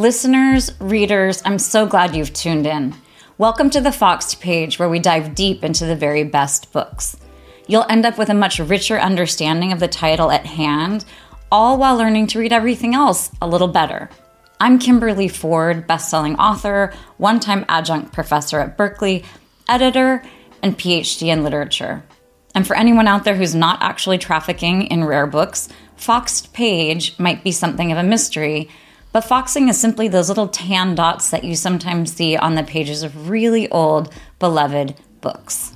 Listeners, readers, I'm so glad you've tuned in. Welcome to the Foxed page where we dive deep into the very best books. You'll end up with a much richer understanding of the title at hand, all while learning to read everything else a little better. I'm Kimberly Ford, best-selling author, one-time adjunct professor at Berkeley, editor, and PhD in literature. And for anyone out there who's not actually trafficking in rare books, Foxed Page might be something of a mystery, but foxing is simply those little tan dots that you sometimes see on the pages of really old, beloved books.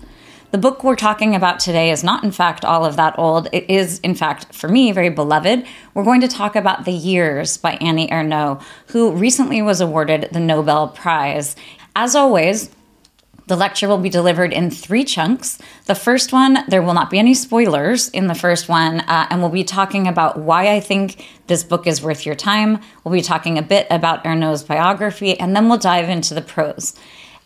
The book we're talking about today is not, in fact, all of that old. It is, in fact, for me, very beloved. We're going to talk about The Years by Annie Ernaux, who recently was awarded the Nobel Prize. As always, the lecture will be delivered in three chunks. The first one, there will not be any spoilers in the first one, uh, and we'll be talking about why I think this book is worth your time. We'll be talking a bit about Ernaux's biography, and then we'll dive into the prose.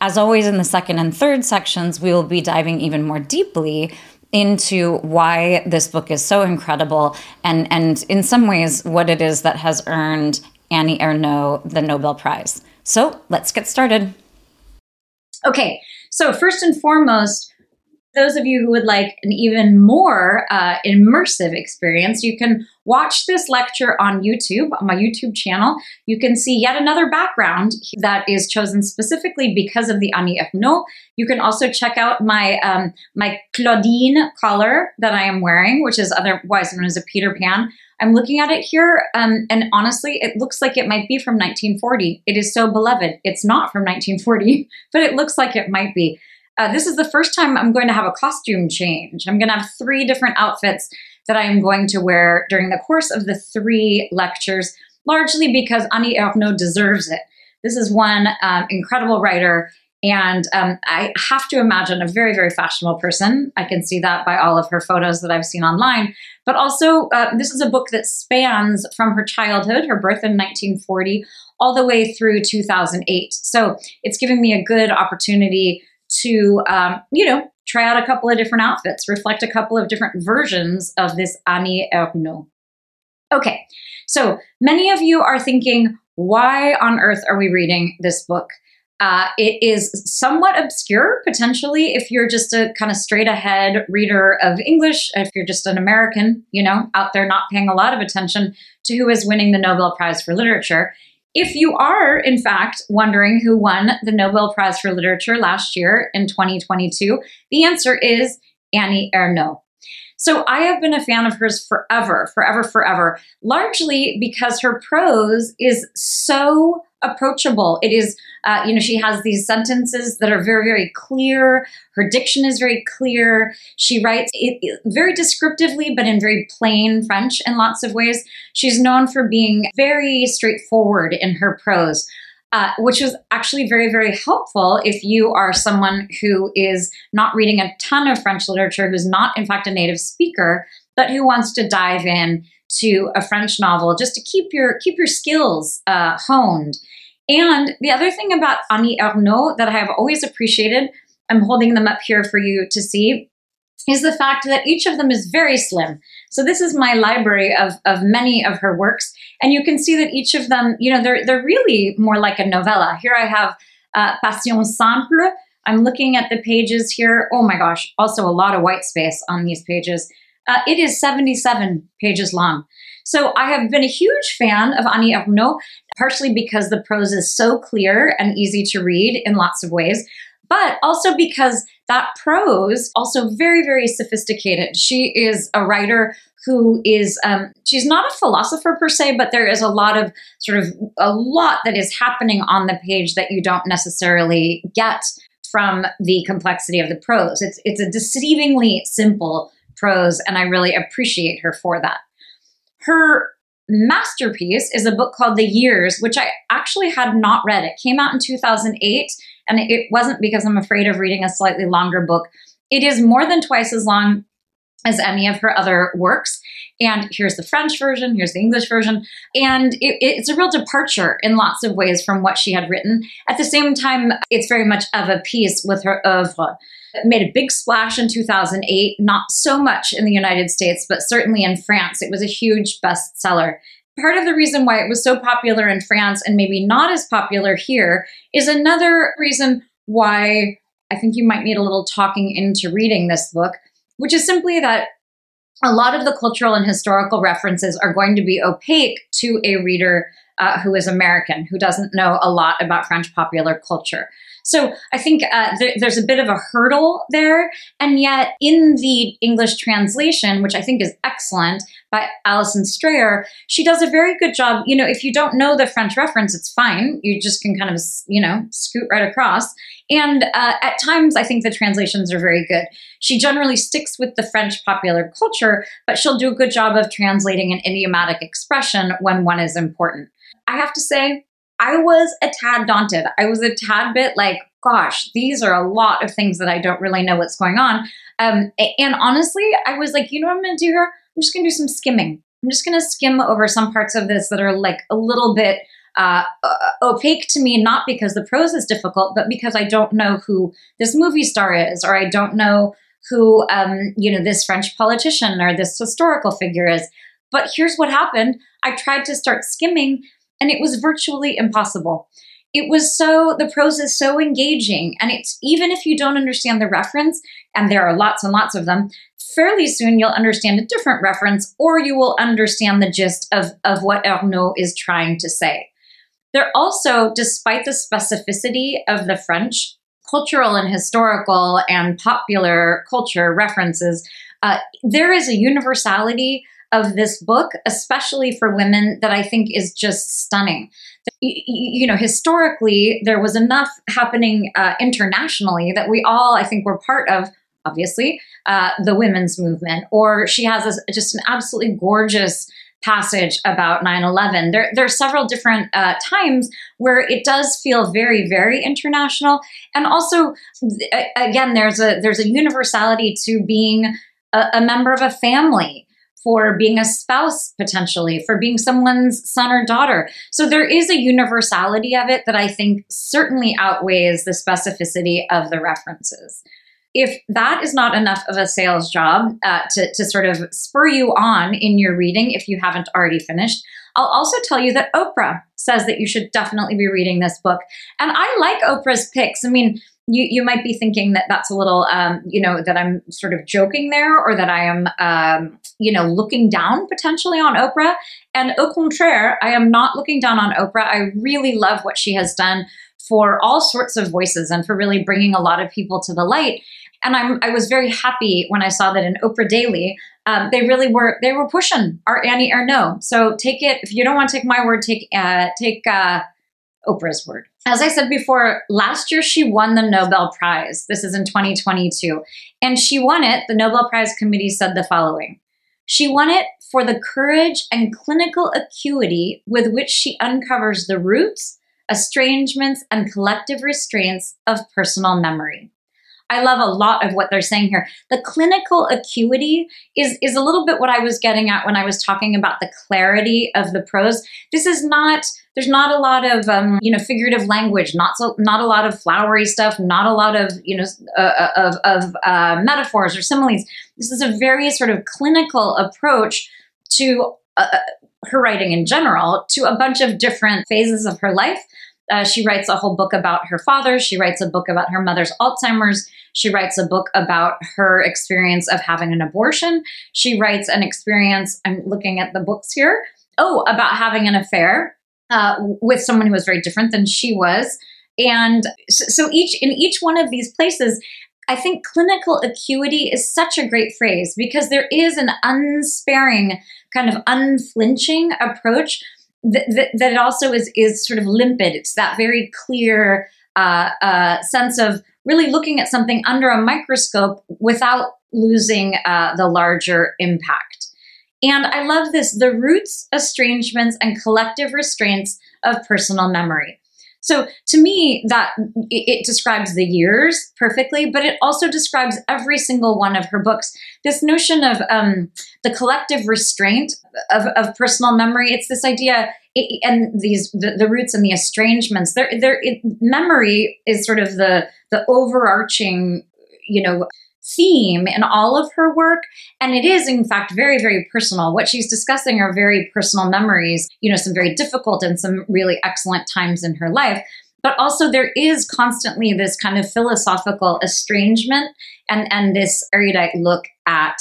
As always, in the second and third sections, we will be diving even more deeply into why this book is so incredible and, and in some ways, what it is that has earned Annie Ernaux the Nobel Prize. So let's get started. Okay, so first and foremost, those of you who would like an even more uh, immersive experience, you can watch this lecture on YouTube, on my YouTube channel. You can see yet another background that is chosen specifically because of the Annie Ernaux. You can also check out my um, my Claudine collar that I am wearing, which is otherwise known as a Peter Pan. I'm looking at it here, um, and honestly, it looks like it might be from 1940. It is so beloved. It's not from 1940, but it looks like it might be. Uh, this is the first time I'm going to have a costume change. I'm going to have three different outfits that I am going to wear during the course of the three lectures, largely because Annie Ernaux deserves it. This is one um, incredible writer and um, I have to imagine a very, very fashionable person. I can see that by all of her photos that I've seen online. But also, uh, this is a book that spans from her childhood, her birth in 1940, all the way through 2008. So it's giving me a good opportunity to, um, you know, try out a couple of different outfits, reflect a couple of different versions of this Annie Ernaux. Okay, so many of you are thinking, why on earth are we reading this book? Uh, it is somewhat obscure, potentially, if you're just a kind of straight ahead reader of English, if you're just an American, you know, out there not paying a lot of attention to who is winning the Nobel Prize for Literature. If you are, in fact, wondering who won the Nobel Prize for Literature last year in 2022, the answer is Annie Ernaux. So I have been a fan of hers forever, forever, forever, largely because her prose is so approachable. It is, uh, you know, she has these sentences that are very, very clear. Her diction is very clear. She writes it, very descriptively, but in very plain French in lots of ways. She's known for being very straightforward in her prose. Uh, which is actually very, very helpful if you are someone who is not reading a ton of French literature, who's not, in fact, a native speaker, but who wants to dive in to a French novel just to keep your keep your skills uh, honed. And the other thing about Annie Ernaux that I have always appreciated, I'm holding them up here for you to see, is the fact that each of them is very slim. So this is my library of, of many of her works, and you can see that each of them, you know, they're they're really more like a novella. Here I have uh, Passion Simple. I'm looking at the pages here. Oh my gosh, also a lot of white space on these pages. Uh, it is 77 pages long. So I have been a huge fan of Annie Ernaux, partially because the prose is so clear and easy to read in lots of ways, but also because that prose also very very sophisticated she is a writer who is um, she's not a philosopher per se but there is a lot of sort of a lot that is happening on the page that you don't necessarily get from the complexity of the prose it's it's a deceivingly simple prose, and I really appreciate her for that. Her masterpiece is a book called The Years, which I actually had not read. It came out in 2008, and it wasn't because I'm afraid of reading a slightly longer book. It is more than twice as long as any of her other works. And here's the French version, here's the English version. And it, it's a real departure in lots of ways from what she had written. At the same time, it's very much of a piece with her oeuvre. It made a big splash in 2008, not so much in the United States, but certainly in France. It was a huge bestseller. part of the reason why it was so popular in France and maybe not as popular here is another reason why I think you might need a little talking into reading this book, which is simply that a lot of the cultural and historical references are going to be opaque to a reader uh, who is American, who doesn't know a lot about French popular culture. So I think uh, there, there's a bit of a hurdle there. And yet, in the English translation, which I think is excellent by Alison Strayer, she does a very good job. You know, if you don't know the French reference, it's fine. You just can kind of, you know, scoot right across. And uh, at times, I think the translations are very good. She generally sticks with the French popular culture, but she'll do a good job of translating an idiomatic expression when one is important. I have to say, I was a tad daunted. I was a tad bit like, gosh, these are a lot of things that I don't really know what's going on. Um, and honestly, I was like, you know what I'm going to do here? I'm just going to do some skimming. I'm just going to skim over some parts of this that are like a little bit uh, opaque to me, not because the prose is difficult, but because I don't know who this movie star is, or I don't know who, um, you know, this French politician or this historical figure is. But here's what happened I tried to start skimming and it was virtually impossible. It was so, the prose is so engaging. And it's even if you don't understand the reference, and there are lots and lots of them, fairly soon you'll understand a different reference or you will understand the gist of, of what Ernaux is trying to say. There also, despite the specificity of the French, cultural and historical and popular culture references, uh, there is a universality of this book, especially for women, that I think is just stunning. You know, historically, there was enough happening uh, internationally that we all, I think, were part of. Obviously, uh, the women's movement, or she has just an absolutely gorgeous passage about 9-11 there, there are several different uh, times where it does feel very very international and also again there's a there's a universality to being a, a member of a family for being a spouse potentially, for being someone's son or daughter. So there is a universality of it that I think certainly outweighs the specificity of the references. If that is not enough of a sales job uh, to, to sort of spur you on in your reading, if you haven't already finished, I'll also tell you that Oprah says that you should definitely be reading this book. And I like Oprah's picks. I mean, you, you might be thinking that that's a little, um, you know, that I'm sort of joking there or that I am, um, you know, looking down potentially on Oprah. And au contraire, I am not looking down on Oprah. I really love what she has done for all sorts of voices and for really bringing a lot of people to the light. And I'm, I was very happy when I saw that in Oprah Daily, um, they really were they were pushing our Annie Ernaux. So take it if you don't want to take my word, take uh, take uh, Oprah's word. As I said before, last year she won the Nobel Prize. This is in 2022. And she won it, the Nobel Prize Committee said the following She won it for the courage and clinical acuity with which she uncovers the roots, estrangements, and collective restraints of personal memory. I love a lot of what they're saying here. The clinical acuity is, is a little bit what I was getting at when I was talking about the clarity of the prose. This is not, there's not a lot of, um, you know, figurative language, not so, not a lot of flowery stuff, not a lot of, you know, uh, uh of, of uh, metaphors or similes. This is a very sort of clinical approach to uh, uh, her writing in general, to a bunch of different phases of her life. Uh, she writes a whole book about her father. She writes a book about her mother's Alzheimer's. She writes a book about her experience of having an abortion. She writes an experience, I'm looking at the books here, oh, about having an affair uh, with someone who was very different than she was. And so, each in each one of these places, I think clinical acuity is such a great phrase because there is an unsparing, kind of unflinching approach that, that, that also is is sort of limpid. It's that very clear uh, uh, sense of really looking at something under a microscope without losing uh, the larger impact. And I love this the roots, estrangements, and collective restraints of personal memory. So to me, that it, describes the years perfectly, but it also describes every single one of her books. This notion of um, the collective restraint of, of, personal memory. It's this idea, it, and these the, the, roots and the estrangements. There, there. Memory is sort of the the overarching, you know, theme in all of her work. And it is, in fact, very, very personal. What she's discussing are very personal memories, you know, some very difficult and some really excellent times in her life. But also, there is constantly this kind of philosophical estrangement and, and this erudite look at,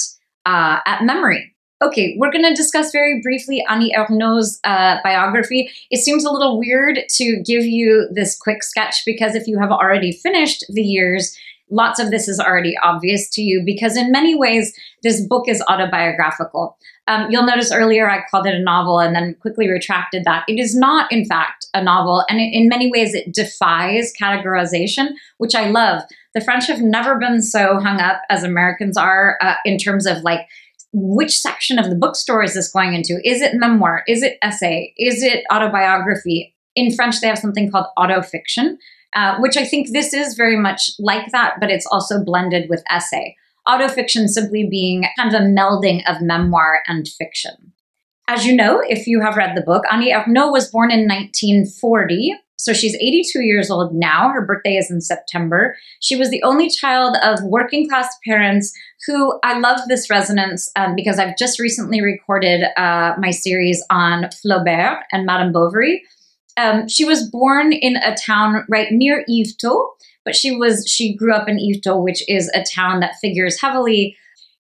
uh, at memory. Okay, we're going to discuss very briefly Annie Ernaux's uh, biography. It seems a little weird to give you this quick sketch because if you have already finished the years, lots of this is already obvious to you because, in many ways, this book is autobiographical. Um, you'll notice earlier I called it a novel and then quickly retracted that. It is not, in fact, a novel, and in many ways, it defies categorization, which I love. The French have never been so hung up as Americans are uh, in terms of like which section of the bookstore is this going into? Is it memoir? Is it essay? Is it autobiography? In French, they have something called autofiction, uh, which I think this is very much like that, but it's also blended with essay. Autofiction simply being kind of a melding of memoir and fiction. As you know, if you have read the book, Annie Ernaux was born in 1940. So she's 82 years old now. Her birthday is in September. She was the only child of working class parents who I love this resonance um, because I've just recently recorded uh, my series on Flaubert and Madame Bovary. Um, she was born in a town right near Yvetot, but she was she grew up in Yvetot, which is a town that figures heavily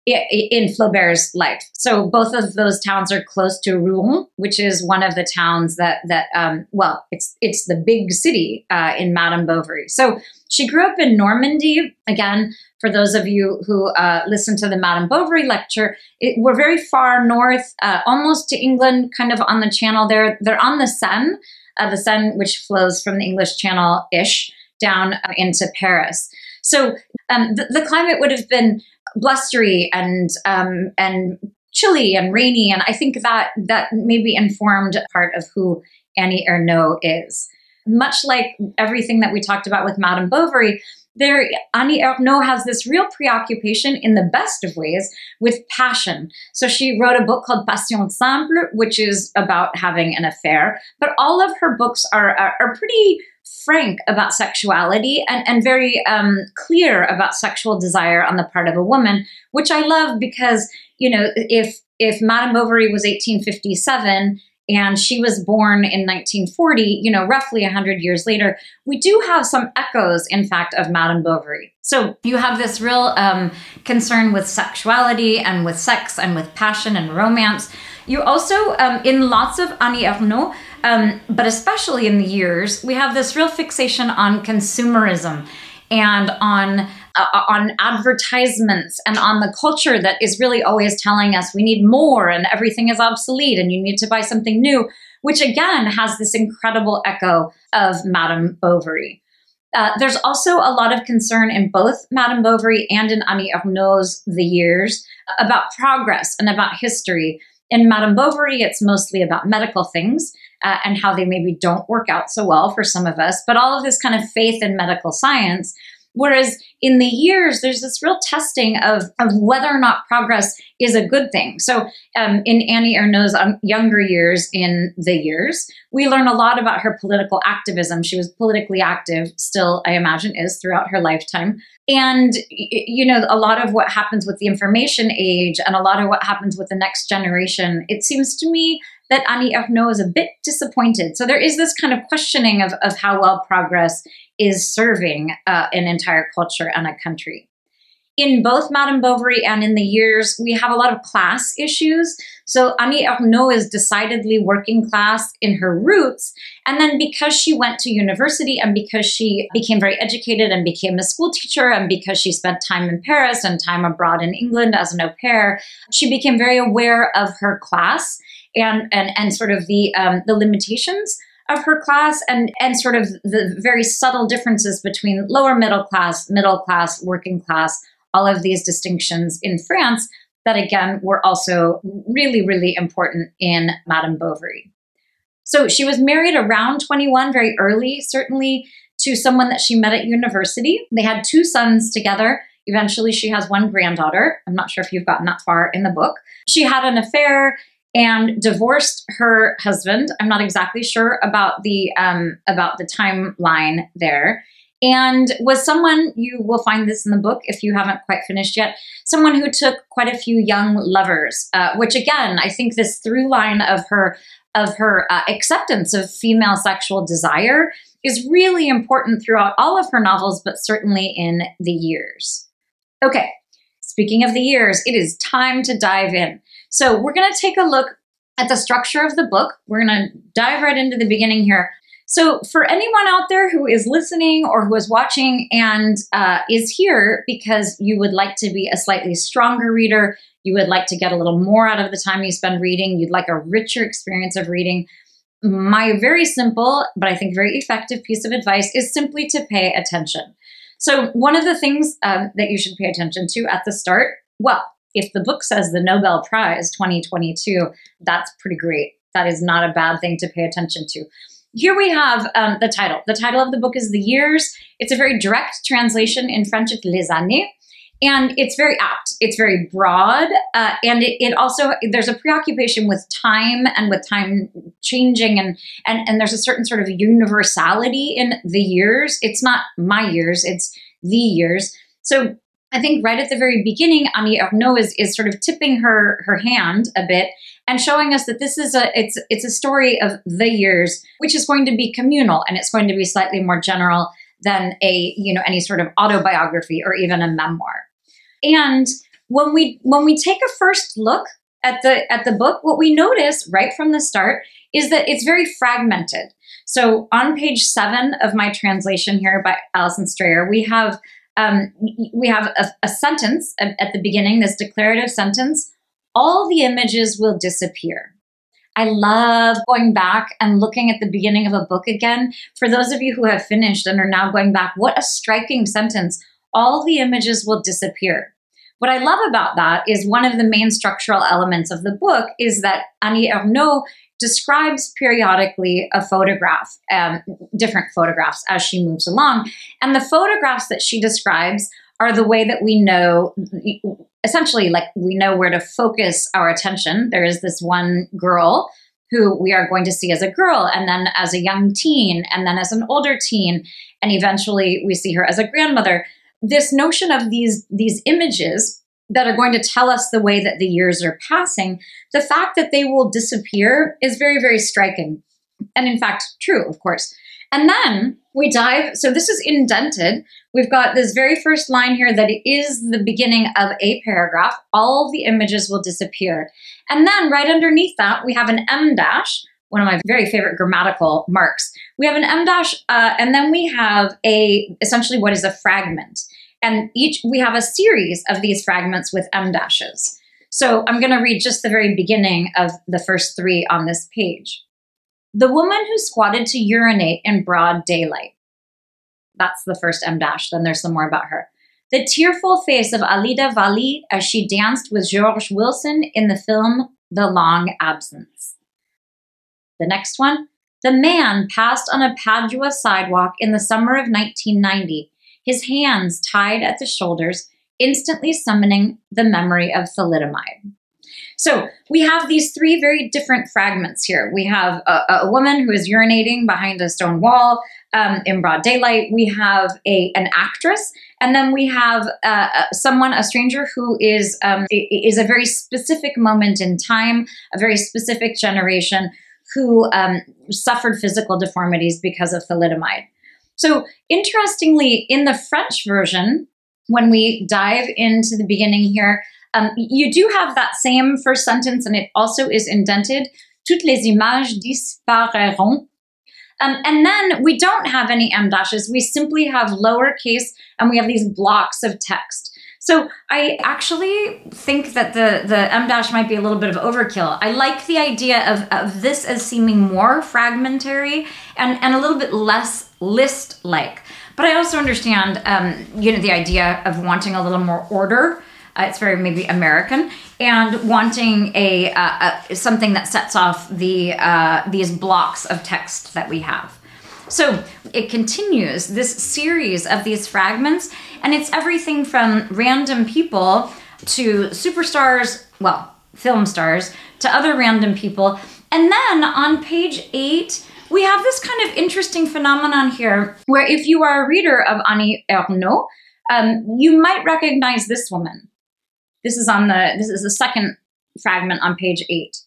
in Flaubert's life. So both of those towns are close to Rouen, which is one of the towns that that um, well, it's it's the big city uh, in Madame Bovary. So she grew up in Normandy. Again, for those of you who uh, listen to the Madame Bovary lecture, it, we're very far north, uh, almost to England, kind of on the Channel. They're they're on the Seine uh, the Seine, which flows from the English Channel ish down uh, into Paris. So um, the, the, climate would have been blustery and um, and chilly and rainy, and I think that that maybe informed part of who Annie Ernaux is. Much like everything that we talked about with Madame Bovary, there Annie Ernaux has this real preoccupation in the best of ways with passion. So she wrote a book called Passion Simple, which is about having an affair. But all of her books are, are, are pretty frank about sexuality and, and very um, clear about sexual desire on the part of a woman, which I love because, you know, if if Madame Bovary was 1857 and she was born in 1940, you know, roughly 100 years later, we do have some echoes, in fact, of Madame Bovary. So you have this real um, concern with sexuality and with sex and with passion and romance. You also, um, in lots of Annie Ernaux, um, but especially in the years, we have this real fixation on consumerism and on uh, on advertisements and on the culture that is really always telling us we need more and everything is obsolete and you need to buy something new, which again has this incredible echo of Madame Bovary. Uh, there's also a lot of concern in both Madame Bovary and in Annie Ernaux's The Years about progress and about history. In Madame Bovary, it's mostly about medical things uh, and how they maybe don't work out so well for some of us, but all of this kind of faith in medical science Whereas in the years, there's this real testing of, of whether or not progress is a good thing. So um, in Annie Ernaux's um, younger years in the years, we learn a lot about her political activism. She was politically active, still, I imagine, is throughout her lifetime. And, you know, a lot of what happens with the information age and a lot of what happens with the next generation, it seems to me that Annie Ernaux is a bit disappointed. So there is this kind of questioning of, of how well progress is serving uh, an entire culture and a country. In both Madame Bovary and in the years, we have a lot of class issues. So Annie Ernaux is decidedly working class in her roots. And then because she went to university and because she became very educated and became a school teacher and because she spent time in Paris and time abroad in England as an au pair, she became very aware of her class and, and, and sort of the, um, the limitations of her class and and sort of the very subtle differences between lower middle class, middle class, working class, all of these distinctions in France that again were also really really important in Madame Bovary. So she was married around 21 very early certainly to someone that she met at university. They had two sons together. Eventually she has one granddaughter. I'm not sure if you've gotten that far in the book. She had an affair and divorced her husband. I'm not exactly sure about the um, about the timeline there. and was someone you will find this in the book if you haven't quite finished yet someone who took quite a few young lovers uh, which again i think this through line of her of her uh, acceptance of female sexual desire is really important throughout all of her novels but certainly in the years okay speaking of the years it is time to dive in so we're going to take a look at the structure of the book we're going to dive right into the beginning here so, for anyone out there who is listening or who is watching and uh, is here because you would like to be a slightly stronger reader, you would like to get a little more out of the time you spend reading, you'd like a richer experience of reading, my very simple, but I think very effective piece of advice is simply to pay attention. So, one of the things um, that you should pay attention to at the start, well, if the book says the Nobel Prize 2022, that's pretty great. That is not a bad thing to pay attention to here we have um, the title. The title of the book is The Years. It's a very direct translation in French, it's Les Années. And it's very apt. It's very broad. Uh, and it, it, also, there's a preoccupation with time and with time changing. And, and, and there's a certain sort of universality in the years. It's not my years, it's the years. So I think right at the very beginning, Annie Ernaux is, is sort of tipping her, her hand a bit and showing us that this is a it's it's a story of the years, which is going to be communal and it's going to be slightly more general than a you know any sort of autobiography or even a memoir. And when we when we take a first look at the at the book, what we notice right from the start is that it's very fragmented. So on page seven of my translation here by Alison Strayer, we have um, we have a, a sentence at, the beginning, this declarative sentence all the images will disappear. I love going back and looking at the beginning of a book again. For those of you who have finished and are now going back, what a striking sentence. All the images will disappear. What I love about that is one of the main structural elements of the book is that Annie Ernaux describes periodically a photograph, um, different photographs as she moves along. And the photographs that she describes are the way that we know essentially like we know where to focus our attention. There is this one girl who we are going to see as a girl and then as a young teen and then as an older teen and eventually we see her as a grandmother. This notion of these these images that are going to tell us the way that the years are passing, the fact that they will disappear is very very striking. And in fact, true, of course. And then we dive, so this is indented. We've got this very first line here that is the beginning of a paragraph. All the images will disappear. And then right underneath that, we have an em dash, one of my very favorite grammatical marks. We have an em dash, uh, and then we have a essentially what is a fragment. And each we have a series of these fragments with em dashes. So I'm going to read just the very beginning of the first three on this page. The woman who squatted to urinate in broad daylight. That's the first em dash. Then there's some more about her. The tearful face of Alida Valli as she danced with George Wilson in the film The Long Absence. The next one. The man passed on a Padua sidewalk in the summer of 1990, his hands tied at the shoulders, instantly summoning the memory of thalidomide. So we have these three very different fragments here. We have a, a woman who is urinating behind a stone wall um, in broad daylight. We have a an actress, and then we have uh, uh someone, a stranger, who is um, is a very specific moment in time, a very specific generation who um, suffered physical deformities because of thalidomide. So interestingly, in the French version, when we dive into the beginning here, um, you do have that same first sentence, and it also is indented. Toutes les images disparaîtront. Um, and then we don't have any em dashes. We simply have lowercase, and we have these blocks of text. So I actually think that the the em dash might be a little bit of overkill. I like the idea of, of this as seeming more fragmentary and, and a little bit less list like. But I also understand, um, you know, the idea of wanting a little more order. Uh, it's very maybe American, and wanting a, uh, a something that sets off the uh, these blocks of text that we have. So it continues this series of these fragments, and it's everything from random people to superstars, well, film stars, to other random people. And then on page eight, we have this kind of interesting phenomenon here where if you are a reader of Annie Ernaux, um, you might recognize this woman. This is on the this is the second fragment on page eight.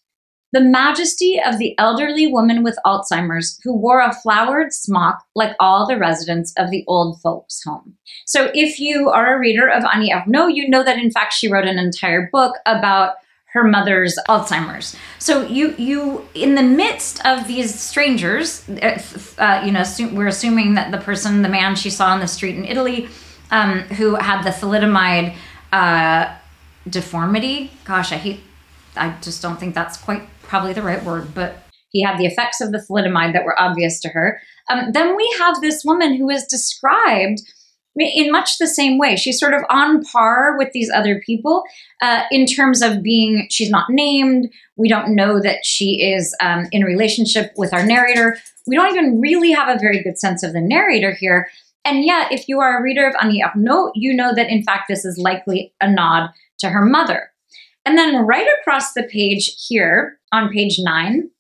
The majesty of the elderly woman with Alzheimer's who wore a flowered smock like all the residents of the old folks' home. So, if you are a reader of Annie Ernaux, you know that in fact she wrote an entire book about her mother's Alzheimer's. So you you in the midst of these strangers, uh, uh you know, we're assuming that the person, the man she saw on the street in Italy, um, who had the thalidomide uh, deformity. Gosh, I hate. I just don't think that's quite probably the right word, but he had the effects of the thalidomide that were obvious to her. Um, then we have this woman who is described in much the same way. She's sort of on par with these other people uh, in terms of being, she's not named. We don't know that she is um, in relationship with our narrator. We don't even really have a very good sense of the narrator here. And yet, if you are a reader of Annie Ernaux, you know that in fact this is likely a nod to her mother. And then right across the page here on page nine,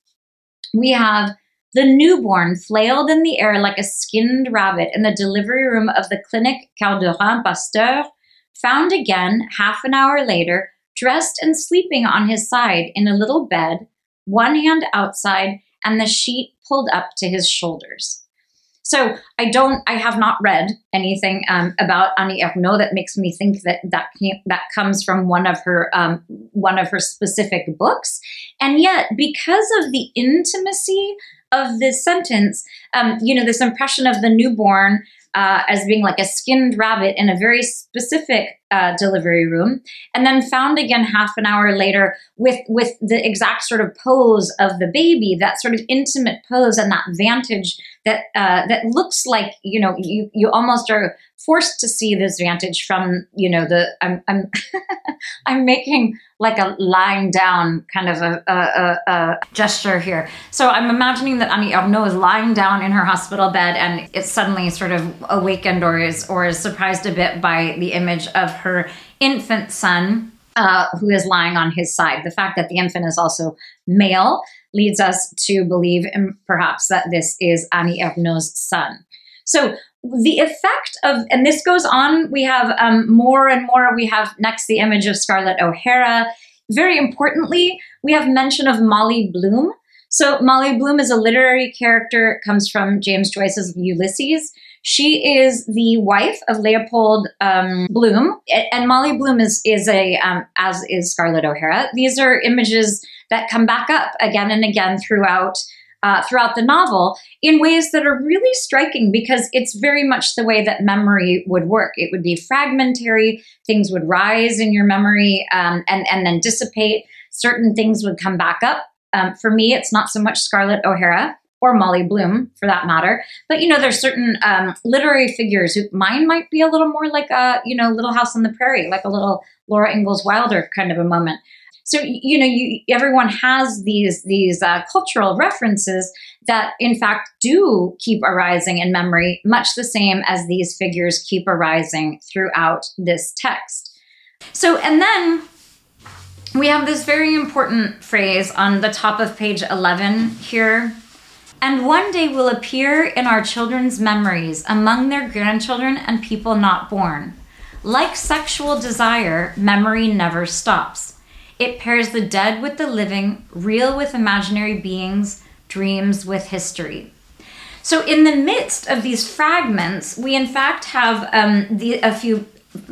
we have the newborn flailed in the air like a skinned rabbit in the delivery room of the Clinique Calderin Pasteur, found again half an hour later, dressed and sleeping on his side in a little bed, one hand outside and the sheet pulled up to his shoulders. So I don't, I have not read anything um, about Annie Ernaux that makes me think that that came, that comes from one of her um, one of her specific books, and yet because of the intimacy of this sentence, um, you know, this impression of the newborn uh, as being like a skinned rabbit in a very specific uh, delivery room, and then found again half an hour later with with the exact sort of pose of the baby, that sort of intimate pose and that vantage that uh, that looks like you know you you almost are forced to see this vantage from you know the I'm I'm I'm making like a lying down kind of a, a, a, gesture here. So I'm imagining that Annie Ernaux is lying down in her hospital bed and it's suddenly sort of awakened or is or is surprised a bit by the image of her infant son uh, who is lying on his side. The fact that the infant is also male leads us to believe perhaps that this is Annie Ernaux's son. So the effect of, and this goes on, we have um, more and more. We have next the image of Scarlett O'Hara. Very importantly, we have mention of Molly Bloom. So Molly Bloom is a literary character, comes from James Joyce's Ulysses. She is the wife of Leopold um, Bloom, and Molly Bloom is is a um, as is Scarlett O'Hara. These are images that come back up again and again throughout uh, throughout the novel in ways that are really striking because it's very much the way that memory would work. It would be fragmentary, things would rise in your memory um, and, and then dissipate. Certain things would come back up. Um, for me, it's not so much Scarlett O'Hara or Molly Bloom for that matter. But you know, there's certain um, literary figures who mine might be a little more like a you know Little House on the Prairie, like a little Laura Ingalls Wilder kind of a moment. So you know, you everyone has these these uh, cultural references that, in fact, do keep arising in memory, much the same as these figures keep arising throughout this text. So, and then we have this very important phrase on the top of page 11 here. And one day will appear in our children's memories among their grandchildren and people not born. Like sexual desire, memory never stops. It pairs the dead with the living, real with imaginary beings, dreams with history. So, in the midst of these fragments, we in fact have um, the, a few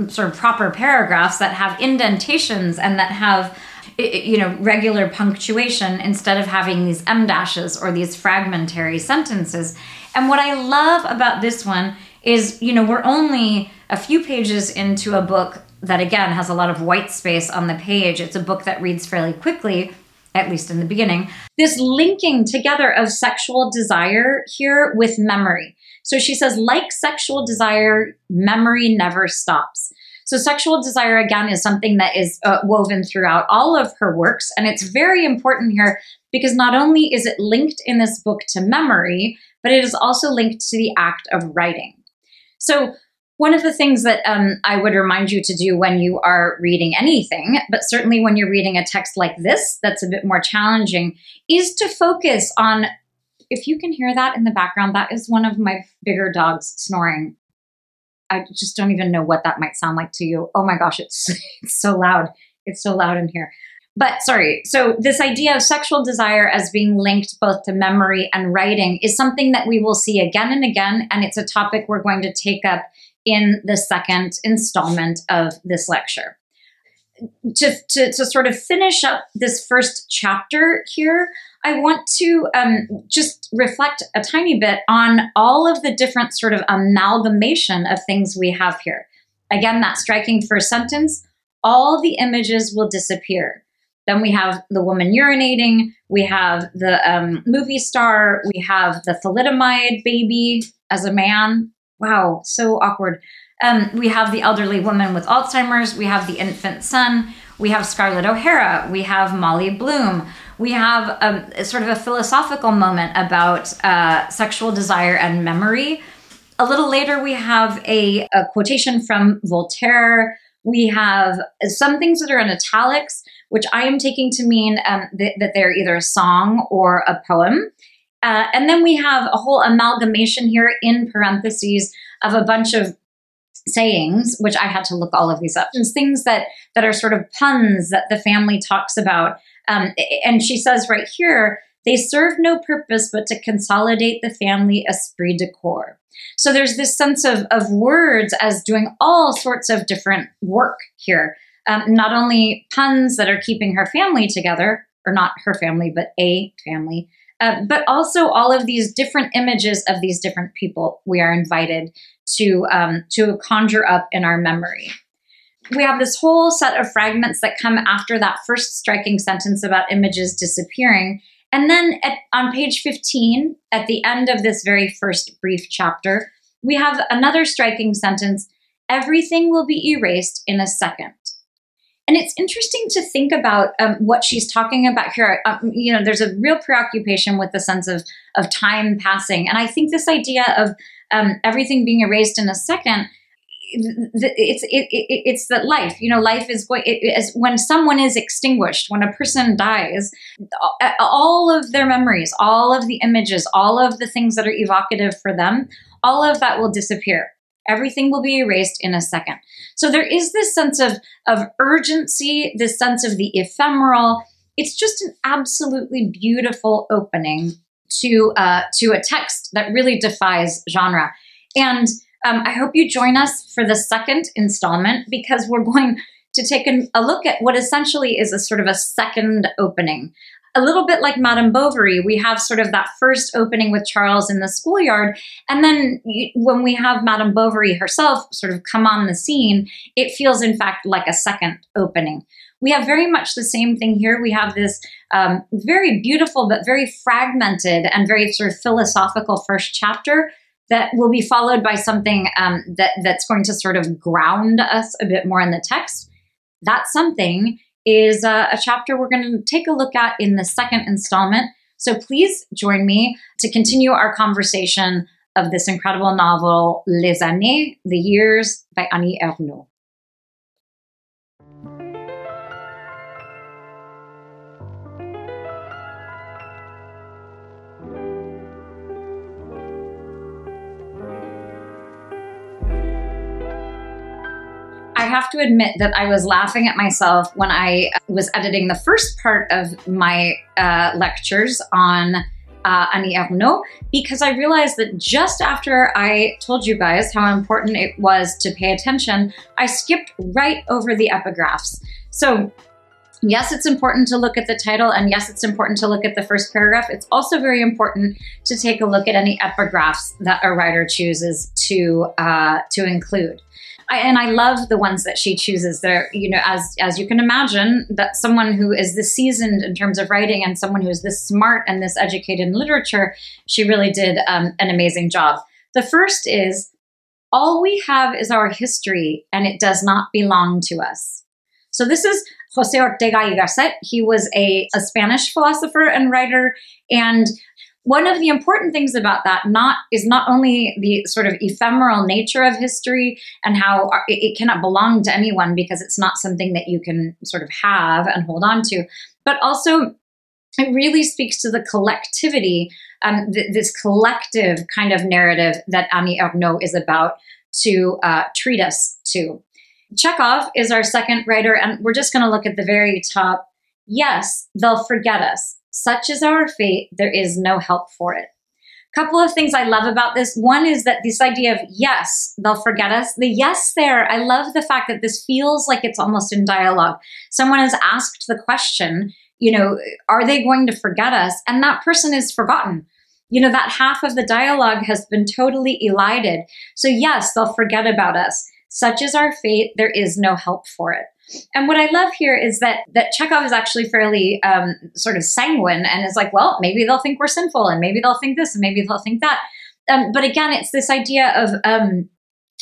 sort of proper paragraphs that have indentations and that have you know regular punctuation instead of having these em dashes or these fragmentary sentences and what i love about this one is you know we're only a few pages into a book that again has a lot of white space on the page. It's a book that reads fairly quickly, at least in the beginning. This linking together of sexual desire here with memory. So she says, like sexual desire, memory never stops. So, sexual desire, again, is something that is uh, woven throughout all of her works. And it's very important here because not only is it linked in this book to memory, but it is also linked to the act of writing. So, one of the things that um, I would remind you to do when you are reading anything, but certainly when you're reading a text like this that's a bit more challenging, is to focus on if you can hear that in the background, that is one of my bigger dogs snoring. I just don't even know what that might sound like to you. Oh my gosh, it's, it's so loud. It's so loud in here. But sorry, so this idea of sexual desire as being linked both to memory and writing is something that we will see again and again. And it's a topic we're going to take up in the second installment of this lecture. To, to, to sort of finish up this first chapter here, I want to um, just reflect a tiny bit on all of the different sort of amalgamation of things we have here. Again, that striking first sentence all the images will disappear. Then we have the woman urinating, we have the um, movie star, we have the thalidomide baby as a man. Wow, so awkward. Um, we have the elderly woman with Alzheimer's, we have the infant son, we have Scarlett O'Hara, we have Molly Bloom, we have um, a, sort of a philosophical moment about uh, sexual desire and memory. A little later, we have a, a quotation from Voltaire. We have some things that are in italics, which I am taking to mean um, th- that they're either a song or a poem. Uh, and then we have a whole amalgamation here in parentheses of a bunch of sayings, which I had to look all of these up, and things that that are sort of puns that the family talks about. Um, and she says right here, they serve no purpose but to consolidate the family esprit de corps. So there's this sense of, of words as doing all sorts of different work here. Um, not only puns that are keeping her family together, or not her family, but a family, uh, but also all of these different images of these different people we are invited to um, to conjure up in our memory. We have this whole set of fragments that come after that first striking sentence about images disappearing. And then at, on page 15, at the end of this very first brief chapter, we have another striking sentence everything will be erased in a second. And it's interesting to think about um, what she's talking about here. Um, you know, there's a real preoccupation with the sense of of time passing, and I think this idea of um, everything being erased in a second. It's it, it, it's that life, you know, life is going. It, it, when someone is extinguished, when a person dies, all of their memories, all of the images, all of the things that are evocative for them, all of that will disappear Everything will be erased in a second. So there is this sense of, of urgency, this sense of the ephemeral. It's just an absolutely beautiful opening to uh, to a text that really defies genre. And um, I hope you join us for the second installment because we're going to take a look at what essentially is a sort of a second opening a little bit like Madame Bovary, we have sort of that first opening with Charles in the schoolyard. And then you, when we have Madame Bovary herself sort of come on the scene, it feels, in fact, like a second opening. We have very much the same thing here. We have this um, very beautiful, but very fragmented and very sort of philosophical first chapter that will be followed by something um, that, that's going to sort of ground us a bit more in the text. That something is a, a chapter we're going to take a look at in the second installment. So please join me to continue our conversation of this incredible novel, Les Années, The Years by Annie Ernaux. Have to admit that I was laughing at myself when I was editing the first part of my uh, lectures on uh, Annie Ernaux because I realized that just after I told you guys how important it was to pay attention, I skipped right over the epigraphs. So, yes, it's important to look at the title, and yes, it's important to look at the first paragraph. It's also very important to take a look at any epigraphs that a writer chooses to uh, to include. I, and I love the ones that she chooses. There, you know, as as you can imagine, that someone who is this seasoned in terms of writing and someone who is this smart and this educated in literature, she really did um, an amazing job. The first is all we have is our history, and it does not belong to us. So this is Jose Ortega y Gasset. He was a, a Spanish philosopher and writer, and one of the important things about that not is not only the sort of ephemeral nature of history and how it cannot belong to anyone because it's not something that you can sort of have and hold on to, but also it really speaks to the collectivity um, th- this collective kind of narrative that Annie Ernaux is about to uh, treat us to. Chekhov is our second writer, and we're just going to look at the very top. Yes, they'll forget us. Such is our fate, there is no help for it. A couple of things I love about this. One is that this idea of yes, they'll forget us. The yes there, I love the fact that this feels like it's almost in dialogue. Someone has asked the question, you know, are they going to forget us? And that person is forgotten. You know, that half of the dialogue has been totally elided. So, yes, they'll forget about us. Such is our fate, there is no help for it. And what I love here is that that Chekhov is actually fairly um, sort of sanguine and is like, well, maybe they'll think we're sinful, and maybe they'll think this, and maybe they'll think that. Um, but again, it's this idea of um,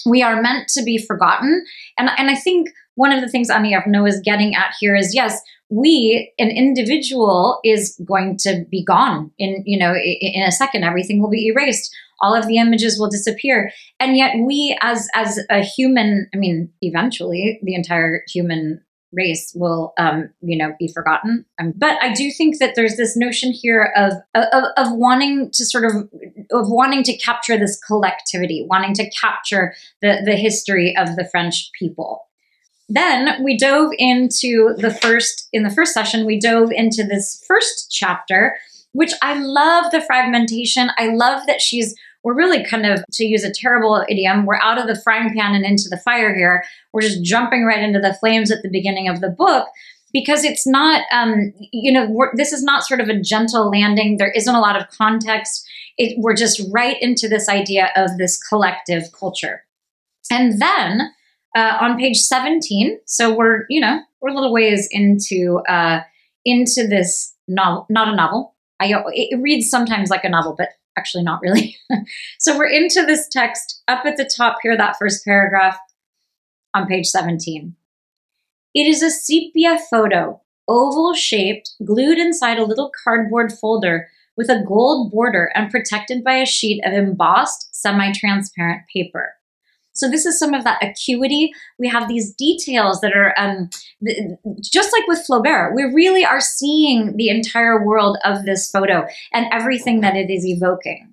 we are meant to be forgotten, and and I think one of the things Annie Ernaux is getting at here is yes, we, an individual, is going to be gone in you know in a second. Everything will be erased all of the images will disappear. And yet we as as a human i mean eventually the entire human race will um, you know be forgotten. Um, but i do think that there's this notion here of, of of wanting to sort of of wanting to capture this collectivity wanting to capture the the history of the french people. Then we dove into the first in the first session we dove into this first chapter which I love the fragmentation. I love that she's we're really kind of, to use a terrible idiom, we're out of the frying pan and into the fire here. We're just jumping right into the flames at the beginning of the book because it's not, um, you know, this is not sort of a gentle landing. There isn't a lot of context. It, we're just right into this idea of this collective culture. And then uh, on page 17, so we're, you know, we're a little ways into, uh, into this novel, not a novel, I it reads sometimes like a novel, but actually not really. so we're into this text up at the top here, that first paragraph on page 17. It is a sepia photo, oval shaped, glued inside a little cardboard folder with a gold border and protected by a sheet of embossed semi transparent paper. So this is some of that acuity. We have these details that are um, th- just like with Flaubert. We really are seeing the entire world of this photo and everything that it is evoking.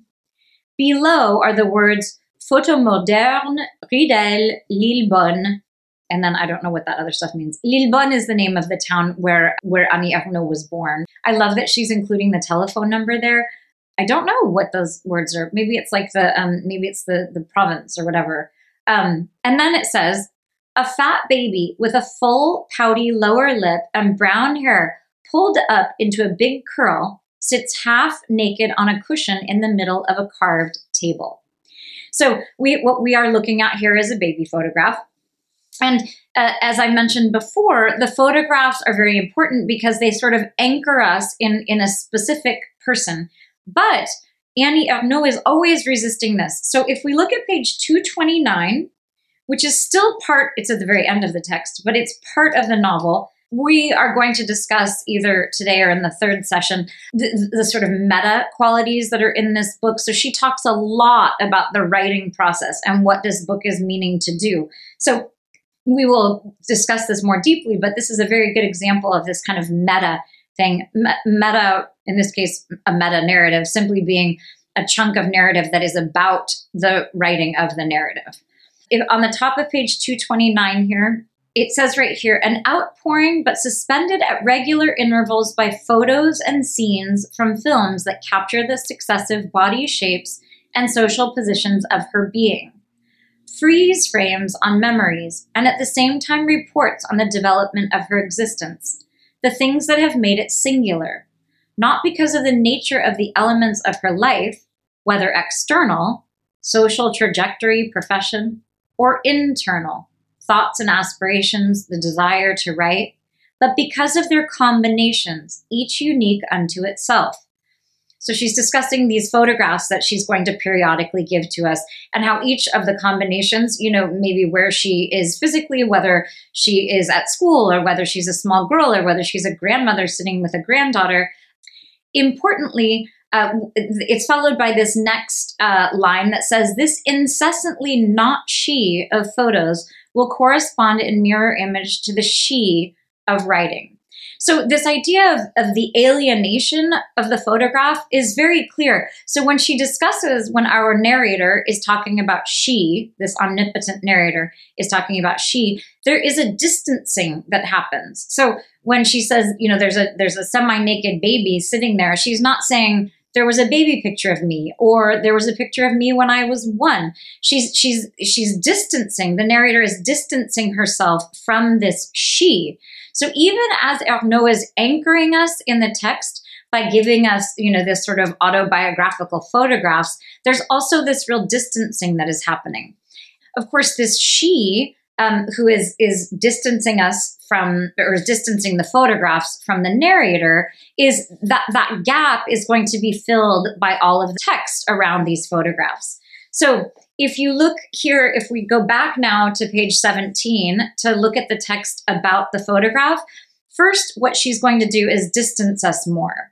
Below are the words Photo moderne, Ridel, Lillebonne, and then I don't know what that other stuff means. Lillebonne is the name of the town where where Annie Ernaux was born. I love that she's including the telephone number there. I don't know what those words are. Maybe it's like the um, maybe it's the the province or whatever. Um, and then it says, a fat baby with a full, pouty lower lip and brown hair pulled up into a big curl sits half naked on a cushion in the middle of a carved table. So we what we are looking at here is a baby photograph. And uh, as I mentioned before, the photographs are very important because they sort of anchor us in, in a specific person. But Annie Ernaux is always resisting this. So if we look at page 229, which is still part, it's at the very end of the text, but it's part of the novel. We are going to discuss either today or in the third session the, the, sort of meta qualities that are in this book. So she talks a lot about the writing process and what this book is meaning to do. So we will discuss this more deeply, but this is a very good example of this kind of meta thing. Meta, in this case, a meta narrative, simply being a chunk of narrative that is about the writing of the narrative. On the top of page 229 here, it says right here an outpouring but suspended at regular intervals by photos and scenes from films that capture the successive body shapes and social positions of her being. Freeze frames on memories, and at the same time reports on the development of her existence the things that have made it singular, not because of the nature of the elements of her life, whether external, social trajectory, profession, or internal, thoughts and aspirations, the desire to write, but because of their combinations, each unique unto itself. So she's discussing these photographs that she's going to periodically give to us and how each of the combinations, you know, maybe where she is physically, whether she is at school or whether she's a small girl or whether she's a grandmother sitting with a granddaughter. Importantly, uh, it's followed by this next uh, line that says, This incessantly not she of photos will correspond in mirror image to the she of writing. So, this idea of, of the alienation of the photograph is very clear. So, when she discusses, when our narrator is talking about she, this omnipotent narrator is talking about she, there is a distancing that happens. So, when she says, you know, there's a there's a semi-naked baby sitting there, she's not saying there was a baby picture of me or there was a picture of me when I was 1. She's she's she's distancing. The narrator is distancing herself from this she. So even as Ernaux is anchoring us in the text by giving us, you know, this sort of autobiographical photographs, there's also this real distancing that is happening. Of course, this she um, who is is distancing us from or is distancing the photographs from the narrator is that that gap is going to be filled by all of the text around these photographs. So if you look here if we go back now to page 17 to look at the text about the photograph first what she's going to do is distance us more.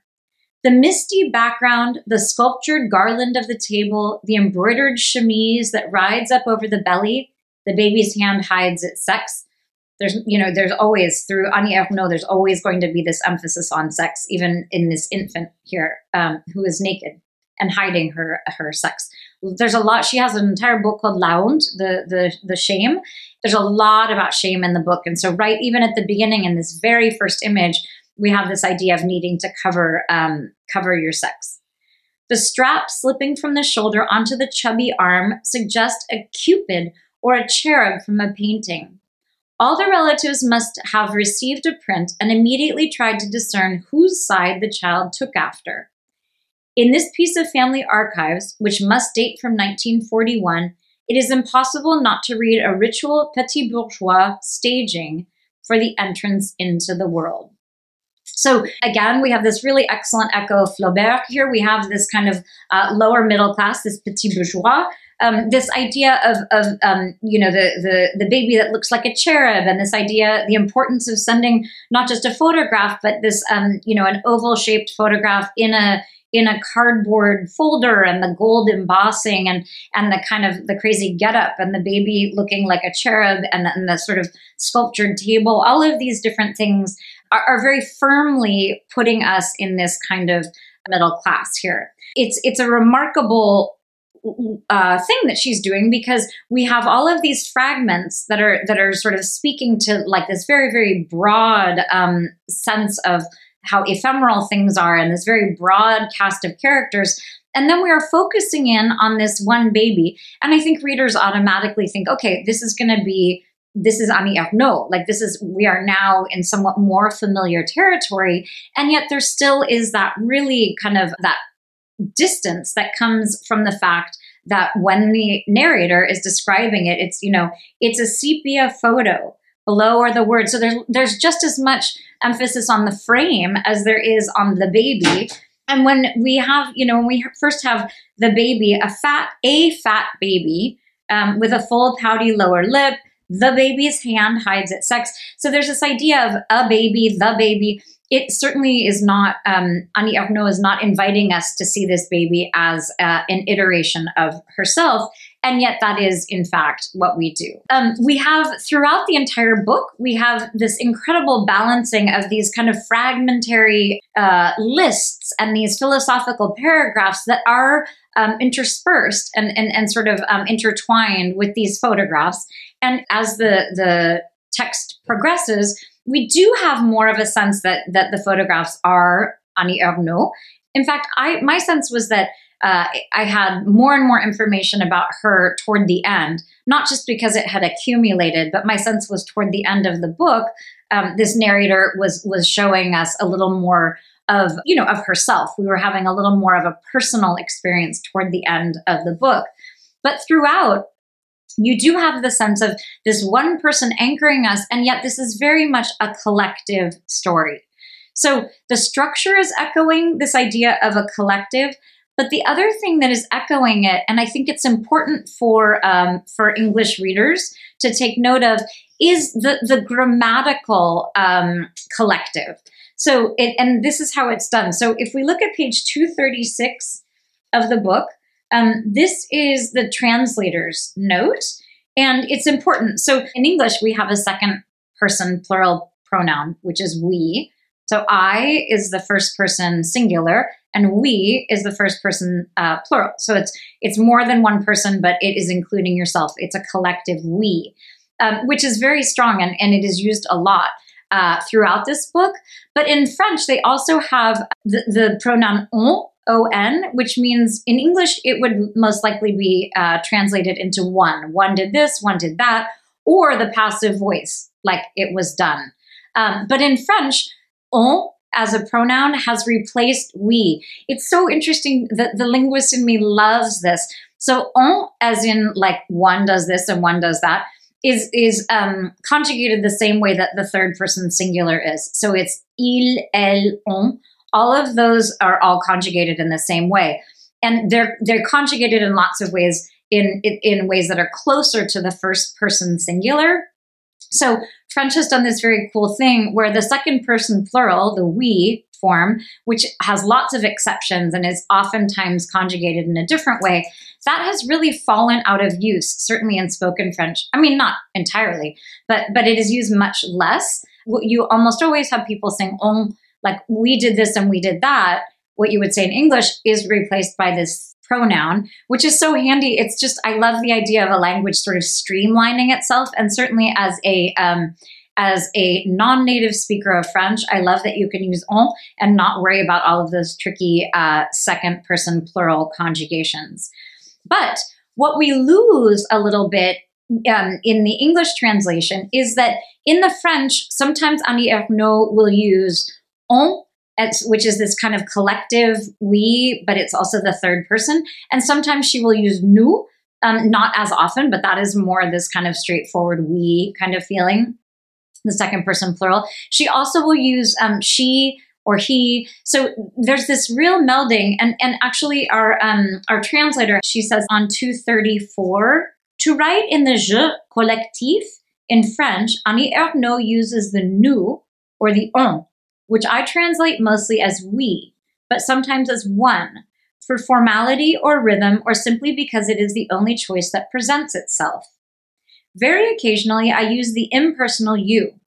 The misty background, the sculptured garland of the table, the embroidered chemise that rides up over the belly, the baby's hand hides its sex. There's, you know, there's always through Annie Ernaux, there's always going to be this emphasis on sex, even in this infant here um, who is naked and hiding her her sex. There's a lot. She has an entire book called La Honte, the the the shame. There's a lot about shame in the book, and so right even at the beginning in this very first image, we have this idea of needing to cover um, cover your sex. The strap slipping from the shoulder onto the chubby arm suggests a cupid or a cherub from a painting. All the relatives must have received a print and immediately tried to discern whose side the child took after. In this piece of family archives, which must date from 1941, it is impossible not to read a ritual petit bourgeois staging for the entrance into the world. So again, we have this really excellent echo of Flaubert here. We have this kind of uh, lower middle class, this petit bourgeois, um, this idea of, of um, you know the, the the baby that looks like a cherub, and this idea the importance of sending not just a photograph, but this um, you know an oval shaped photograph in a in a cardboard folder and the gold embossing and and the kind of the crazy getup and the baby looking like a cherub and the, and the sort of sculptured table. All of these different things are, are very firmly putting us in this kind of middle class here. It's it's a remarkable uh, thing that she's doing because we have all of these fragments that are that are sort of speaking to like this very very broad um, sense of how ephemeral things are and this very broad cast of characters. And then we are focusing in on this one baby. And i think readers automatically think okay this is going to be this is Annie Ernaux. Like this is we are now in somewhat more familiar territory, and yet there still is that really kind of that distance that comes from the fact that when the narrator is describing it, it's, you know, it's a sepia photo. Below are the words. So there's there's just as much emphasis on the frame as there is on the baby. And when we have, you know, when we first have the baby, a fat, a fat baby um, with a full pouty lower lip, the baby's hand hides its sex. So there's this idea of a baby, the baby it certainly is not, um, Annie Ernaux is not inviting us to see this baby as uh, an iteration of herself. And yet, that is, in fact, what we do. Um, we have throughout the entire book, we have this incredible balancing of these kind of fragmentary uh, lists and these philosophical paragraphs that are um, interspersed and, and, and sort of um, intertwined with these photographs. And as the, the text progresses, we do have more of a sense that that the photographs are Annie Ernaux. In fact, I my sense was that uh, I had more and more information about her toward the end, not just because it had accumulated, but my sense was toward the end of the book, um, this narrator was was showing us a little more of you know of herself. We were having a little more of a personal experience toward the end of the book, but throughout, you do have the sense of this one person anchoring us, and yet this is very much a collective story. So the structure is echoing this idea of a collective, but the other thing that is echoing it, and I think it's important for um, for English readers to take note of, is the the grammatical um, collective. So, it, and this is how it's done. So, if we look at page two thirty six of the book, um, this is the translator's note, and it's important. So in English, we have a second person plural pronoun, which is we. So I is the first person singular, and we is the first person uh, plural. So it's it's more than one person, but it is including yourself. It's a collective we, um, which is very strong, and, and it is used a lot. Uh, throughout this book. But in French, they also have the, the pronoun on, on, which means in English, it would most likely be uh, translated into one. One did this, one did that, or the passive voice, like it was done. Um, but in French, on as a pronoun has replaced we. It's so interesting that the linguist in me loves this. So on, as in like one does this and one does that, is is um, conjugated the same way that the third person singular is. So it's il, elle, on. All of those are all conjugated in the same way, and they're they're conjugated in lots of ways. In, in, in ways that are closer to the first person singular. So French has done this very cool thing where the second person plural, the we form, which has lots of exceptions and is oftentimes conjugated in a different way, that has really fallen out of use, certainly in spoken French. I mean, not entirely, but but it is used much less. You almost always have people saying "on," like we did this and we did that. What you would say in English is replaced by this pronoun, which is so handy. It's just I love the idea of a language sort of streamlining itself, and certainly as a um, as a non-native speaker of French, I love that you can use on and not worry about all of those tricky uh, second person plural conjugations. But what we lose a little bit um, in the English translation is that in the French, sometimes Annie Ernaux will use on, which is this kind of collective we, but it's also the third person. And sometimes she will use nous, um, not as often, but that is more this kind of straightforward we kind of feeling, the second person plural. She also will use um, she or he. So there's this real melding, and and actually our um, our translator she says on 234 to write in the je collectif in French, Annie Ernaux uses the nous or the on, which I translate mostly as we, but sometimes as one for formality or rhythm, or simply because it is the only choice that presents itself. Very occasionally, I use the impersonal you,